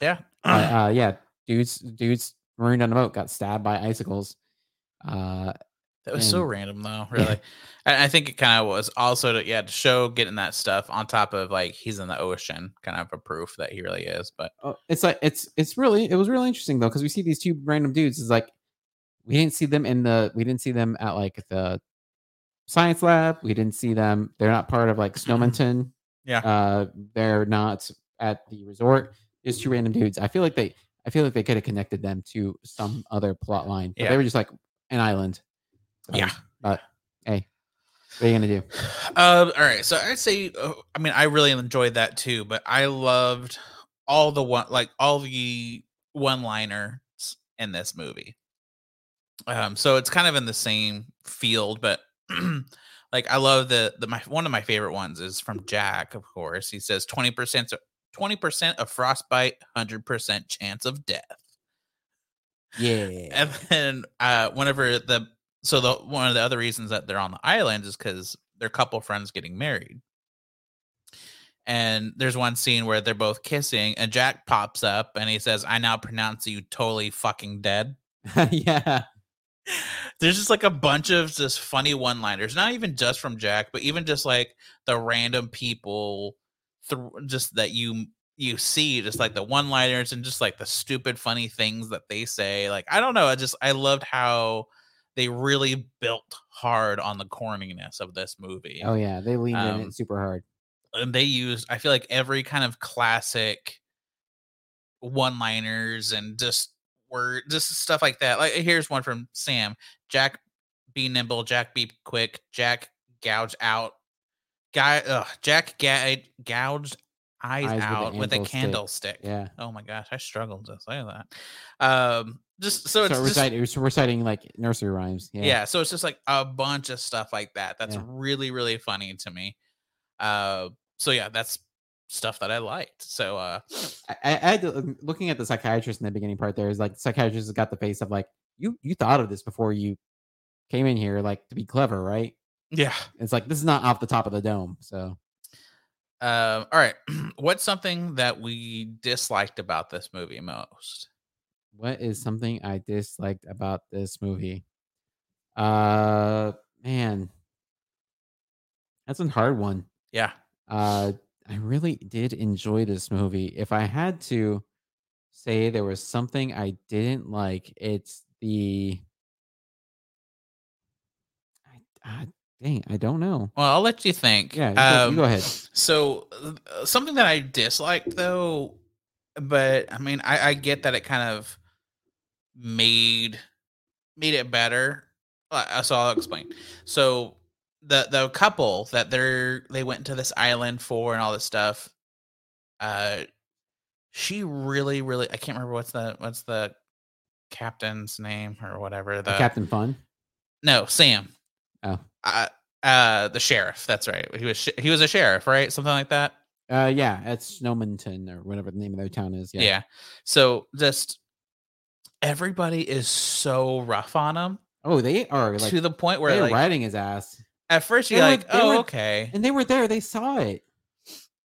yeah. But, uh, yeah, dudes, dudes marooned on the boat got stabbed by icicles. Uh, That was so random, though. Really, I, I think it kind of was also to yeah to show getting that stuff on top of like he's in the ocean, kind of a proof that he really is. But Oh, it's like it's it's really it was really interesting though because we see these two random dudes. It's like we didn't see them in the we didn't see them at like the science lab. We didn't see them. They're not part of like Snowmonton. Yeah. Uh, they're not at the resort. There's two random dudes. I feel like they I feel like they could have connected them to some other plot line. But Yeah. they were just like an island. Yeah. But hey, what are you gonna do? Um, all right, so I'd say, uh, I mean, I really enjoyed that too, but I loved all the one, like all the one-liners in this movie. Um, so it's kind of in the same field, but like I love the the my one of my favorite ones is from Jack, of course. He says twenty percent, twenty percent of frostbite, hundred percent chance of death. Yeah. And then uh whenever the so the one of the other reasons that they're on the island is because they're couple friends getting married. And there's one scene where they're both kissing, and Jack pops up and he says, I now pronounce you totally fucking dead. yeah. There's just like a bunch of just funny one liners, not even just from Jack, but even just like the random people through just that you you see just like the one liners and just like the stupid funny things that they say like i don't know i just i loved how they really built hard on the corniness of this movie Oh yeah. They leaned in Um, it super hard. and they used i feel like every kind of classic one liners and just word just stuff like that like here's one from sam jack be nimble jack be quick jack gouge out guy ugh, jack ga- gouged eyes, Eyes with a out with a candlestick Yeah. oh my gosh i struggled to say that um just so it's so just, reciting, it's reciting like nursery rhymes. Yeah. yeah. so it's just like a bunch of stuff like that that's Yeah. really really funny to me uh so yeah that's stuff that i liked so uh I, I had to, um, looking at the psychiatrist in the beginning part. There is like the psychiatrist has got the face of like you you thought of this before you came in here, like to be clever, right? yeah It's like this is not off the top of the dome. So um all right what's something that we disliked about this movie most what is something I disliked about this movie? Uh, man, that's a hard one. yeah Uh, I really did enjoy this movie. If I had to say there was something I didn't like, it's the Ah, dang, I don't know. Well, I'll let you think. Yeah, you go, you go Um, ahead. So uh, something that I disliked though, but I mean, I, I get that it kind of made made it better. Uh, So I'll explain. So the the couple that they're they went to this island for and all this stuff, uh, she really really I can't remember what's the what's the captain's name or whatever the Captain Fun. no Sam Oh. uh, uh the sheriff that's right he was sh- he was a sheriff right something like that Uh, yeah, it's Snowmonton or whatever the name of their town is. Yeah. Yeah. So just everybody is so rough on him Oh, they are like to the point where they're like riding his ass, at first you're like, oh, were- okay. and they were there. They saw it.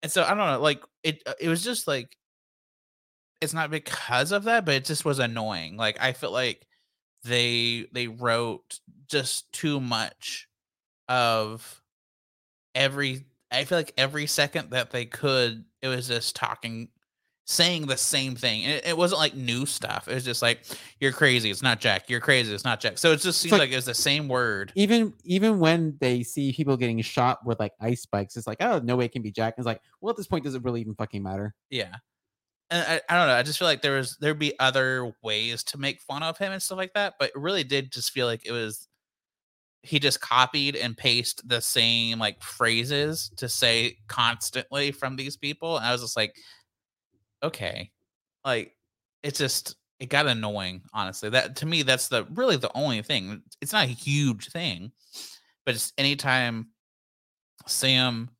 And so I don't know, like it uh, it was just like it's not because of that, but it just was annoying. Like I felt like they they wrote just too much of every I feel like every second that they could, it was just talking saying the same thing. And it, it wasn't like new stuff. It was just like, you're crazy, it's not Jack. You're crazy, it's not Jack. So it just seems like- like, it was the same word. Even even when they see people getting shot with like ice spikes, it's like, oh, no way it can be Jack. It's like, well, at this point, does it really even fucking matter? Yeah. And I, I don't know. I just feel like there was there'd be other ways to make fun of him and stuff like that. But it really did just feel like it was he just copied and pasted the same like phrases to say constantly from these people. And I was just like, okay. Like it's just it got annoying, honestly. That to me, that's the really the only thing. It's not a huge thing, but it's anytime Sam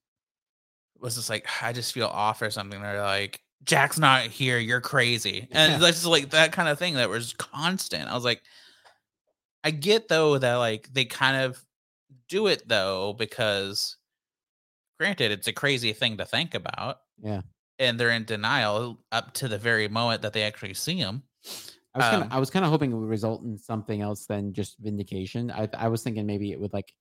was just like, I just feel off or something. They're like, Jack's not here. You're crazy. And Yeah. that's just like that kind of thing that was constant. I was like, I get though that like they kind of do it though because granted it's a crazy thing to think about Yeah. and they're in denial up to the very moment that they actually see him. I was kind Um, of I was kind of hoping it would result in something else than just vindication. I I was thinking maybe it would like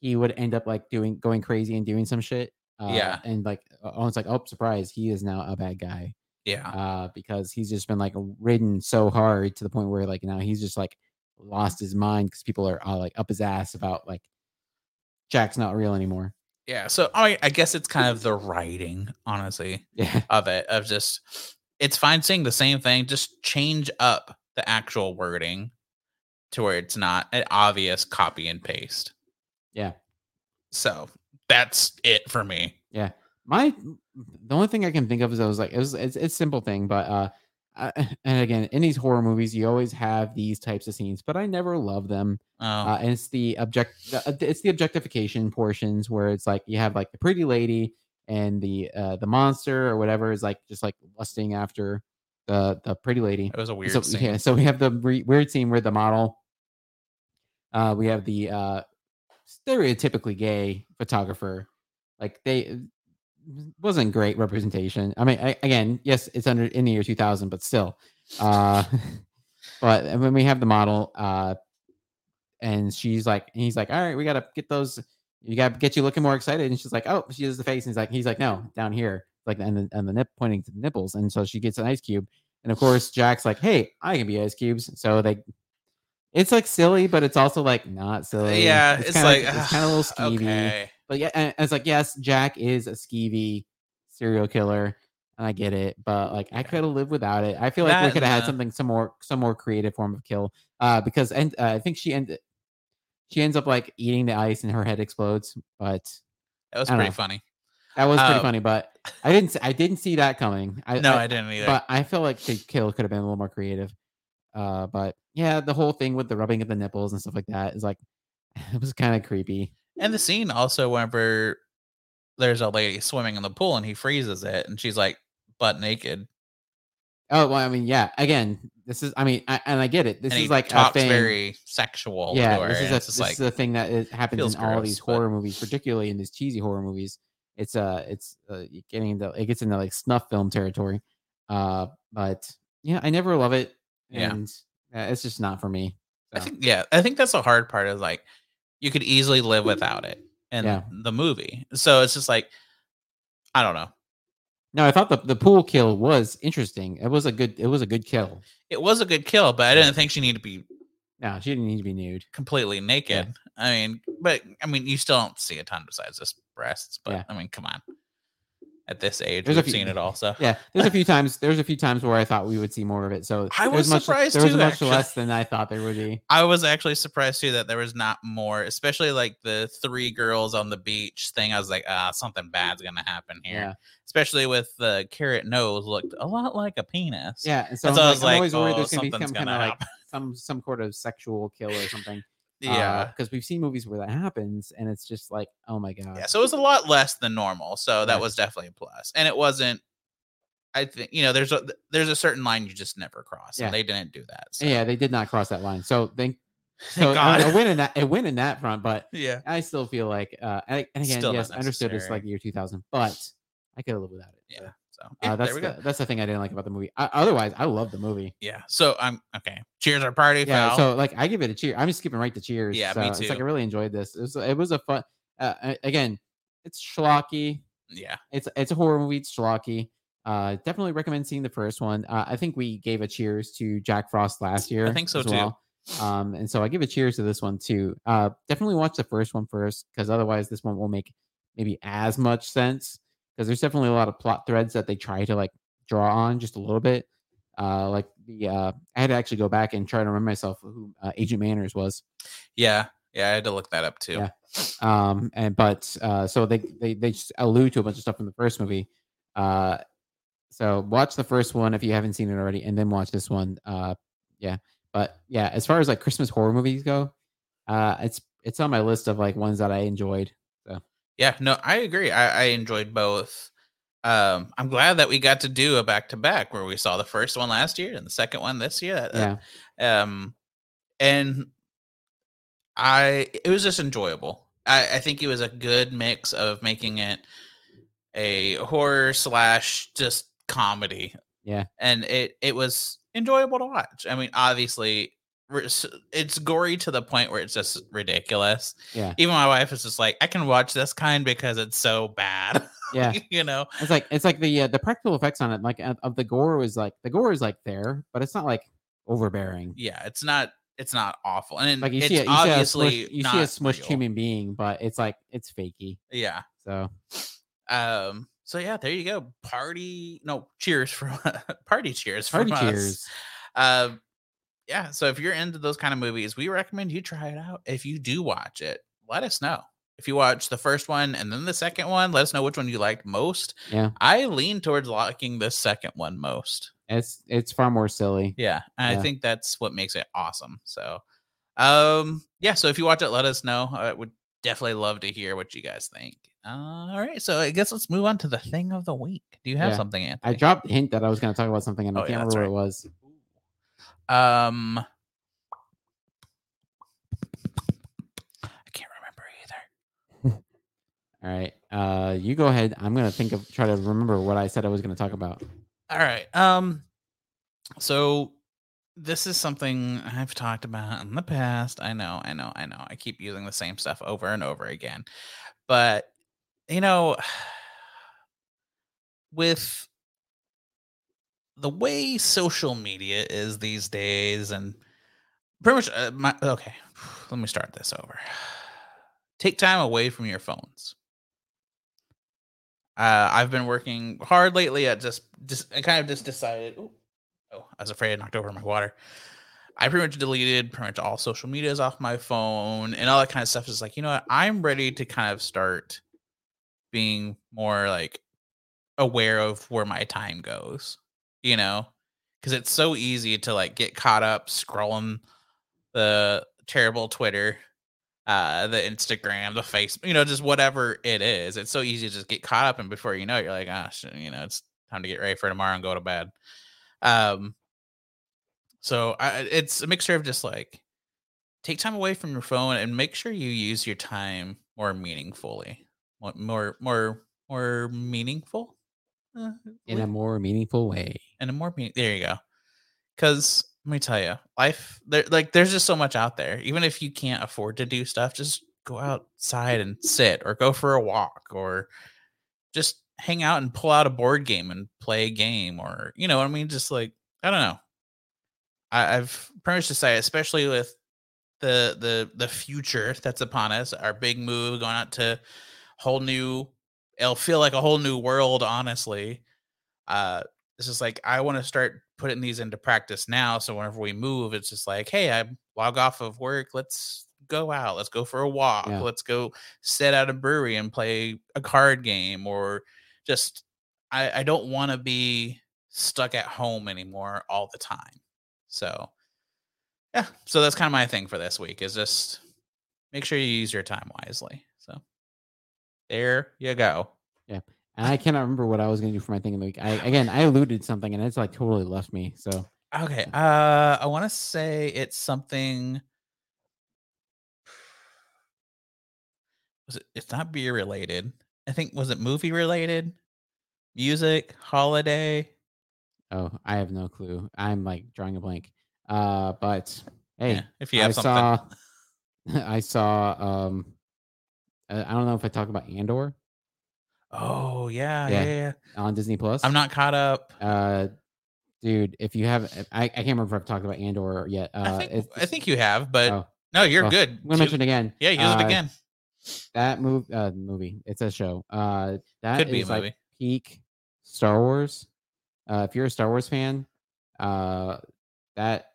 he would end up like doing going crazy and doing some shit. Uh, Yeah. and like oh, it's like oh surprise, he is now a bad guy. Yeah. Uh, because he's just been like ridden so hard to the point where like now he's just like lost his mind because people are all like up his ass about like Jack's not real anymore. Yeah. So I I guess it's kind of the writing, honestly. Yeah. of it of just it's fine saying the same thing just change up the actual wording to where it's not an obvious copy and paste Yeah. so that's it for me Yeah. My the only thing I can think of is I was like it was it's, it's a simple thing, but uh I, and again in these horror movies you always have these types of scenes, but I never love them. oh Uh, and it's the object uh, it's the objectification portions where it's like you have like the pretty lady and the uh the monster or whatever is like just like lusting after the the pretty lady. it was a weird so scene. yeah, so we have the re- weird scene where the model uh we have the uh stereotypically gay photographer like they wasn't great representation. I mean I, again yes it's under in the year 2000 but still uh but when we have the model uh and she's like and he's like all right we gotta get those you gotta get you looking more excited. And she's like oh she does the face and he's like he's like no down here like and the, and the nip pointing to the nipples. And so she gets an ice cube. And of course jack's like hey i can be ice cubes. So they it's like silly but it's also like not silly yeah it's, kinda, like it's kind of a little skeevy okay but yeah, and it's like yes, Jack is a skeevy serial killer, and I get it. But like, I could have lived without it. I feel like we could have had something some more some more creative form of kill. Uh, because and uh, I think she ended she ends up like eating the ice and her head explodes. But that was pretty know. funny that was pretty Uh, funny. But I didn't I didn't see that coming. I, no I, i, didn't either but I feel like the kill could have been a little more creative. Uh, but yeah, the whole thing with the rubbing of the nipples and stuff like that is like it was kind of creepy. and the scene also whenever there's a lady swimming in the pool and he freezes it and she's like butt naked Oh well, I mean, yeah. Again, this is. I mean, I, and I get it. This and is like talks a thing. very sexual yeah, this is a this like is a thing that is, happens in all these but- horror movies, particularly in these cheesy horror movies. It's uh, it's uh, getting into it gets into like snuff film territory. Uh, but yeah, I never love it, Yeah. and uh, it's just not for me. I think yeah, I think that's the hard part is like you could easily live without it in Yeah. the movie. So it's just like I don't know. no, I thought the the pool kill was interesting. It was a good. It was a good kill. It was a good kill, but I didn't think she needed to be No, she didn't need to be nude. completely naked. I mean, but I mean, you still don't see a ton besides just breasts. But Yeah. I mean, come on. At this age, There's we've few- seen it also. Yeah, there's a few times. There's a few times where I thought we would see more of it. So I was much, surprised There was too, much actually. less than I thought there would be. I was actually surprised too that there was not more, especially like the three girls on the beach thing. I was like, ah, something bad's gonna happen here. Yeah, Especially with the carrot nose looked a lot like a penis. yeah. And so, And I'm, so I like, was I'm like, always worried oh, there's gonna be some something's kind gonna of like some some sort of sexual kill or something. Yeah. because we've seen movies where that happens, and it's just like, oh my god. yeah. So it was a lot less than normal. So that Yeah. was definitely a plus. And it wasn't I think you know, there's a there's a certain line you just never cross. Yeah. And they didn't do that. So. Yeah, they did not cross that line. So thank. So God. a, a win in that, a win in that front, but Yeah. I still feel like, uh, and, and again, Still yes, I understood it's like year 2000, but I could have lived without it. Yeah. So, So uh, that's there we the, that's the thing I didn't like about the movie. I, otherwise, I love the movie. Yeah. So I'm okay. Cheers our party Yeah, foul. so like I give it a cheer. I'm just skipping right to cheers. Yeah, so me It's like I really enjoyed this. It was it was a fun. Uh, again, it's schlocky. yeah. It's it's a horror movie. It's schlocky. Uh, definitely recommend seeing the first one. Uh, I think we gave a cheers to Jack Frost last year. I think so too. well. Um, and so I give a cheers to this one too. Uh, definitely watch the first one first because otherwise this one will make maybe as much sense because there's definitely a lot of plot threads that they try to like draw on just a little bit. Uh, like the uh, I had to actually go back and try to remember myself who uh, Agent Manners was. Yeah. Yeah. I had to look that up too. Yeah. Um, and but uh, so they they they just allude to a bunch of stuff from the first movie. Uh, so watch the first one if you haven't seen it already, and then watch this one. Uh, yeah, but yeah, as far as like Christmas horror movies go, uh, it's it's on my list of like ones that I enjoyed. Yeah, no, I agree. I, I enjoyed both. Um, I'm glad that we got to do a back to back where we saw the first one last year and the second one this year. Yeah, Um, and I it was just enjoyable. I, I think it was a good mix of making it a horror slash just comedy. Yeah. and it it was enjoyable to watch. I mean, obviously, it's gory to the point where it's just ridiculous. yeah, Even my wife is just like, I can watch this kind because it's so bad. yeah. you know, It's like it's like the uh, the practical effects on it, like of the gore was like the gore is like there, but it's not like overbearing. yeah, it's not it's not awful, and Like you it's see, you obviously see a smushed, you not see a smushed real. human being, but it's like it's fakey. Yeah. So Um. So yeah, there you go. Party. No, cheers for party. Cheers party from us. cheers. Yeah. So if you're into those kind of movies, we recommend you try it out. If you do watch it, let us know. If you watch the first one and then the second one, let us know which one you liked most. Yeah. I lean towards liking the second one most. It's it's far more silly. Yeah. And Yeah. I think that's what makes it awesome. So, um, yeah. So if you watch it, let us know. I would definitely love to hear what you guys think. Uh, all right. So I guess let's move on to the thing of the week. Do you have Yeah. something, I dropped a hint that I was going to talk about something, and I Oh, yeah, can't that's remember what it was. Um, I can't remember either. All right, uh, you go ahead. I'm going to think of try to remember what I said I was going to talk about. All right. Um, so this is something I've talked about in the past. I know, I know, I know. I keep using the same stuff over and over again. But, you know, with the way social media is these days and pretty much uh, my okay, let me start this over. Take time away from your phones. Uh, I've been working hard lately at just, just I kind of just decided. ooh, oh, I was afraid I knocked over my water. I pretty much deleted pretty much all social medias off my phone and all that kind of stuff. Is like, you know what? I'm ready to kind of start being more like aware of where my time goes. You know, because it's so easy to like get caught up scrolling the terrible Twitter uh the instagram the facebook you know just whatever it is it's so easy to just get caught up and before you know it, you're like ah shit, you know it's time to get ready for tomorrow and go to bed. Um so I, it's a mixture of just like take time away from your phone and make sure you use your time more meaningfully more more, more meaningful uh, in a more meaningful way. and a more mean- there you go. Because let me tell you life there like there's just so much out there. Even if you can't afford to do stuff just go outside and sit or go for a walk or just hang out and pull out a board game and play a game or you know what i mean? Just like i don't know. I, i've pretty much say, especially with the the the future that's upon us, our big move going out to whole new it'll feel like a whole new world, honestly. Uh it's just like I want to start putting these into practice now. So whenever we move, it's just like, hey, I log off of work. Let's go out. Let's go for a walk. Yeah. Let's go sit at a brewery and play a card game or just I, I don't want to be stuck at home anymore all the time. So yeah, so that's kind of my thing for this week is just make sure you use your time wisely. There you go. Yeah. And I cannot remember what I was going to do for my thing in the week. I again, I alluded something, and it's like totally left me. So Okay. Uh I want to say it's something was it it's not beer related. I think was it movie related? Music, holiday. oh, I have no clue. I'm like drawing a blank. Uh, but hey, Yeah, if you have I something. saw, I saw. Um, I I don't know if I talk about Andor Oh yeah, Yeah. yeah, yeah. on Disney Plus. I'm not caught up. Uh, dude, if you have, I, I can't remember if I've talked about Andor yet. Uh, I think I think you have, but oh, no, you're well, good. I'm gonna mention it again. Yeah, use Uh, it again. That move, uh, movie. It's a show. Uh, that Could be a like movie. peak Star Wars. Uh, if you're a Star Wars fan, uh, that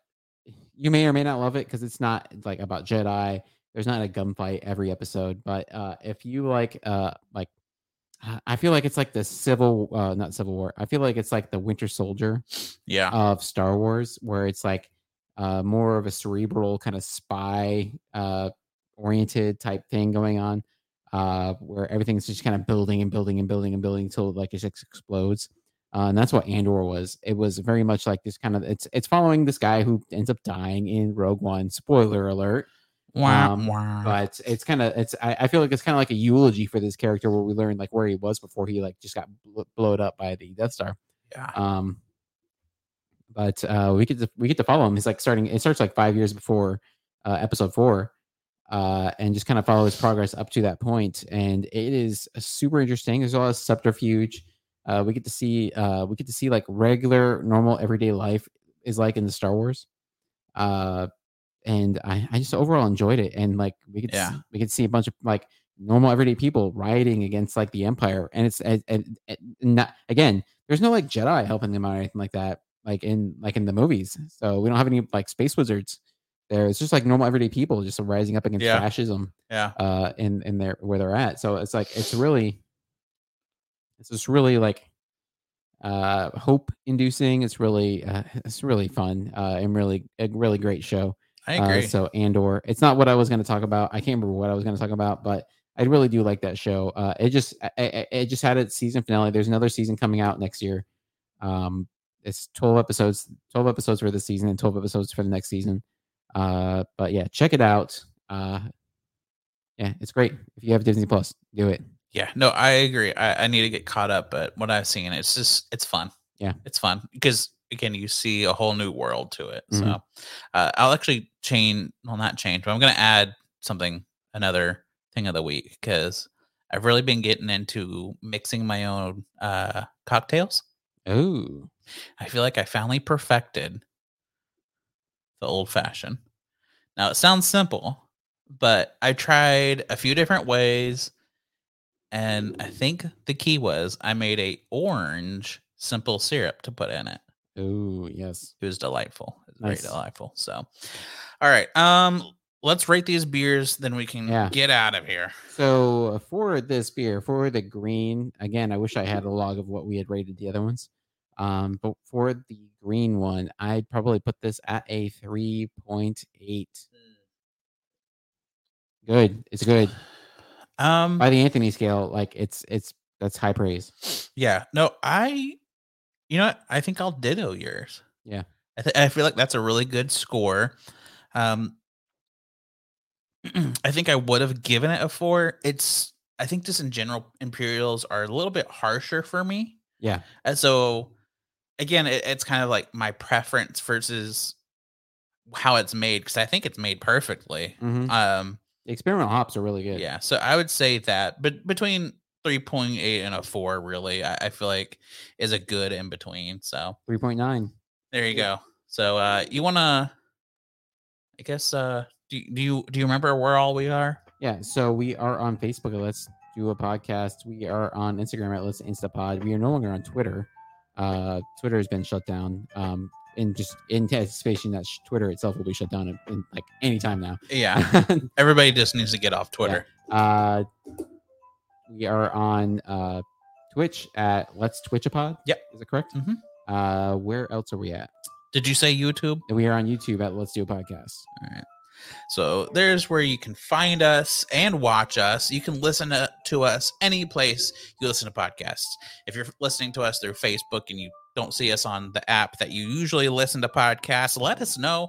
you may or may not love it because it's not like about Jedi. There's not a gunfight every episode, but uh, if you like, uh, like, I- feel like it's like the civil, uh, not Civil War. I feel like it's like the Winter Soldier Yeah. of Star Wars, where it's like uh, more of a cerebral kind of spy uh, oriented type thing going on, uh, where everything's just kind of building and building and building and building until like it just explodes. Uh, and that's what Andor was. It was very much like this kind of it's it's following this guy who ends up dying in Rogue One. Spoiler alert. Wah, um. But it's kind of it's I, I feel like it's kind of like a eulogy for this character where we learn like where he was before he like just got bl- blowed up by the Death Star. yeah. Um, but uh, we get to we get to follow him. He's like starting. It starts like five years before uh, episode four, uh, and just kind of follow his progress up to that point. And it is super interesting. There's a lot of subterfuge. Uh, we get to see uh, we get to see like regular, normal, everyday life is like in the Star Wars. Uh, and I, I just overall enjoyed it. And like we could Yeah. see, we could see a bunch of like normal everyday people rioting against like the Empire. And it's and, and, and not again, there's no like Jedi helping them out or anything like that, like in like in the movies. So we don't have any like space wizards there. It's just like normal everyday people just rising up against Yeah. fascism Yeah. uh in in their where they're at. So it's like it's really it's just really like uh hope inducing. It's really uh, it's really fun uh and really a really great show. I Uh, agree. so Andor, it's not what I was going to talk about. I can't remember what I was going to talk about, but I really do like that show. Uh, it just I, I, it just had its season finale. There's another season coming out next year. Um, it's 12 episodes, 12 episodes for the season and 12 episodes for the next season. Uh, but yeah, check it out. Uh, yeah, it's great. If you have Disney Plus, do it. Yeah, no, I agree. I, I need to get caught up, but what I've seen, it's just it's fun. Yeah. it's fun because again, you see a whole new world to it. Mhm. So uh, I'll actually change. Well, not change, but I'm going to add something, another thing of the week because I've really been getting into mixing my own uh, cocktails. ooh I feel like I finally perfected the old fashioned. Now it sounds simple, but I tried a few different ways, and I think the key was I made a orange simple syrup to put in it. Oh, yes. It was delightful. It was Nice. very delightful. So, all right, um, let's rate these beers, then we can Yeah. get out of here. So for this beer, for the green, again, I wish I had a log of what we had rated the other ones. Um, but for the green one, I'd probably put this at a 3.8. Good. It's good. Um, By the Anthony scale, like it's it's that's high praise. Yeah. No, I you know what? I think I'll ditto yours. Yeah. I th- I feel like that's a really good score. Um I think I would have given it a 4. It's I think just in general Imperials are a little bit harsher for me. Yeah. And so again, it, it's kind of like my preference versus how it's made because I think it's made perfectly. Mhm. Um The experimental hops are really good. yeah, so I would say that, but between 3.8 and a 4 really I, I feel like is a good in between. So 3.9. there you go. So uh you want to I guess uh Do, do you do you remember where all we are? Yeah, so we are on Facebook Let's Do a Podcast. We are on Instagram at Let's Instapod. We are no longer on Twitter. Uh, Twitter has been shut down. Um, in just in anticipation that sh- Twitter itself will be shut down in, in like any time now. Yeah, everybody just needs to get off Twitter. uh, we are on uh, Twitch at Let's Twitch a Pod. Yep. is it correct? Mhm. Uh, where else are we at? Did you say YouTube? We are on YouTube at Let's Do a Podcast. All right. So there's where you can find us and watch us. You can listen to, to us any place you listen to podcasts. If you're listening to us through Facebook and you don't see us on the app that you usually listen to podcasts, let us know.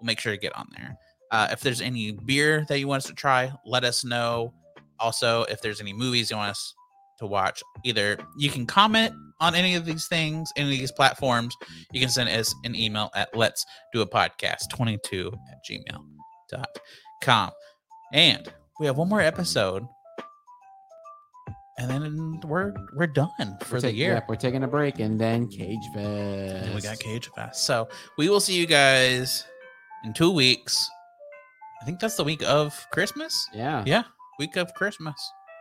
We'll make sure to get on there. Uh, if there's any beer that you want us to try, let us know. Also, if there's any movies you want us to watch, either you can comment on any of these things, any of these platforms, you can send us an email at let's do a podcast 22 at gmail.com. And we have one more episode. And then we're we're done for We're the taking- year. yep, we're taking a break and then Cage Fest. And we got Cage Fest. So we will see you guys in two weeks. I think that's the week of Christmas. Yeah. Yeah, week of Christmas.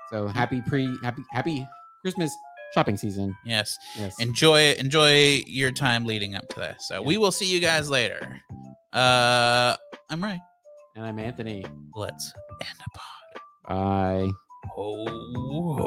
So happy pre happy happy Christmas shopping season. Yes. Yes. Enjoy enjoy your time leading up to this. So we will see you guys later. Uh I'm Ray. and I'm Anthony. Let's end the pod. Bye. Oh.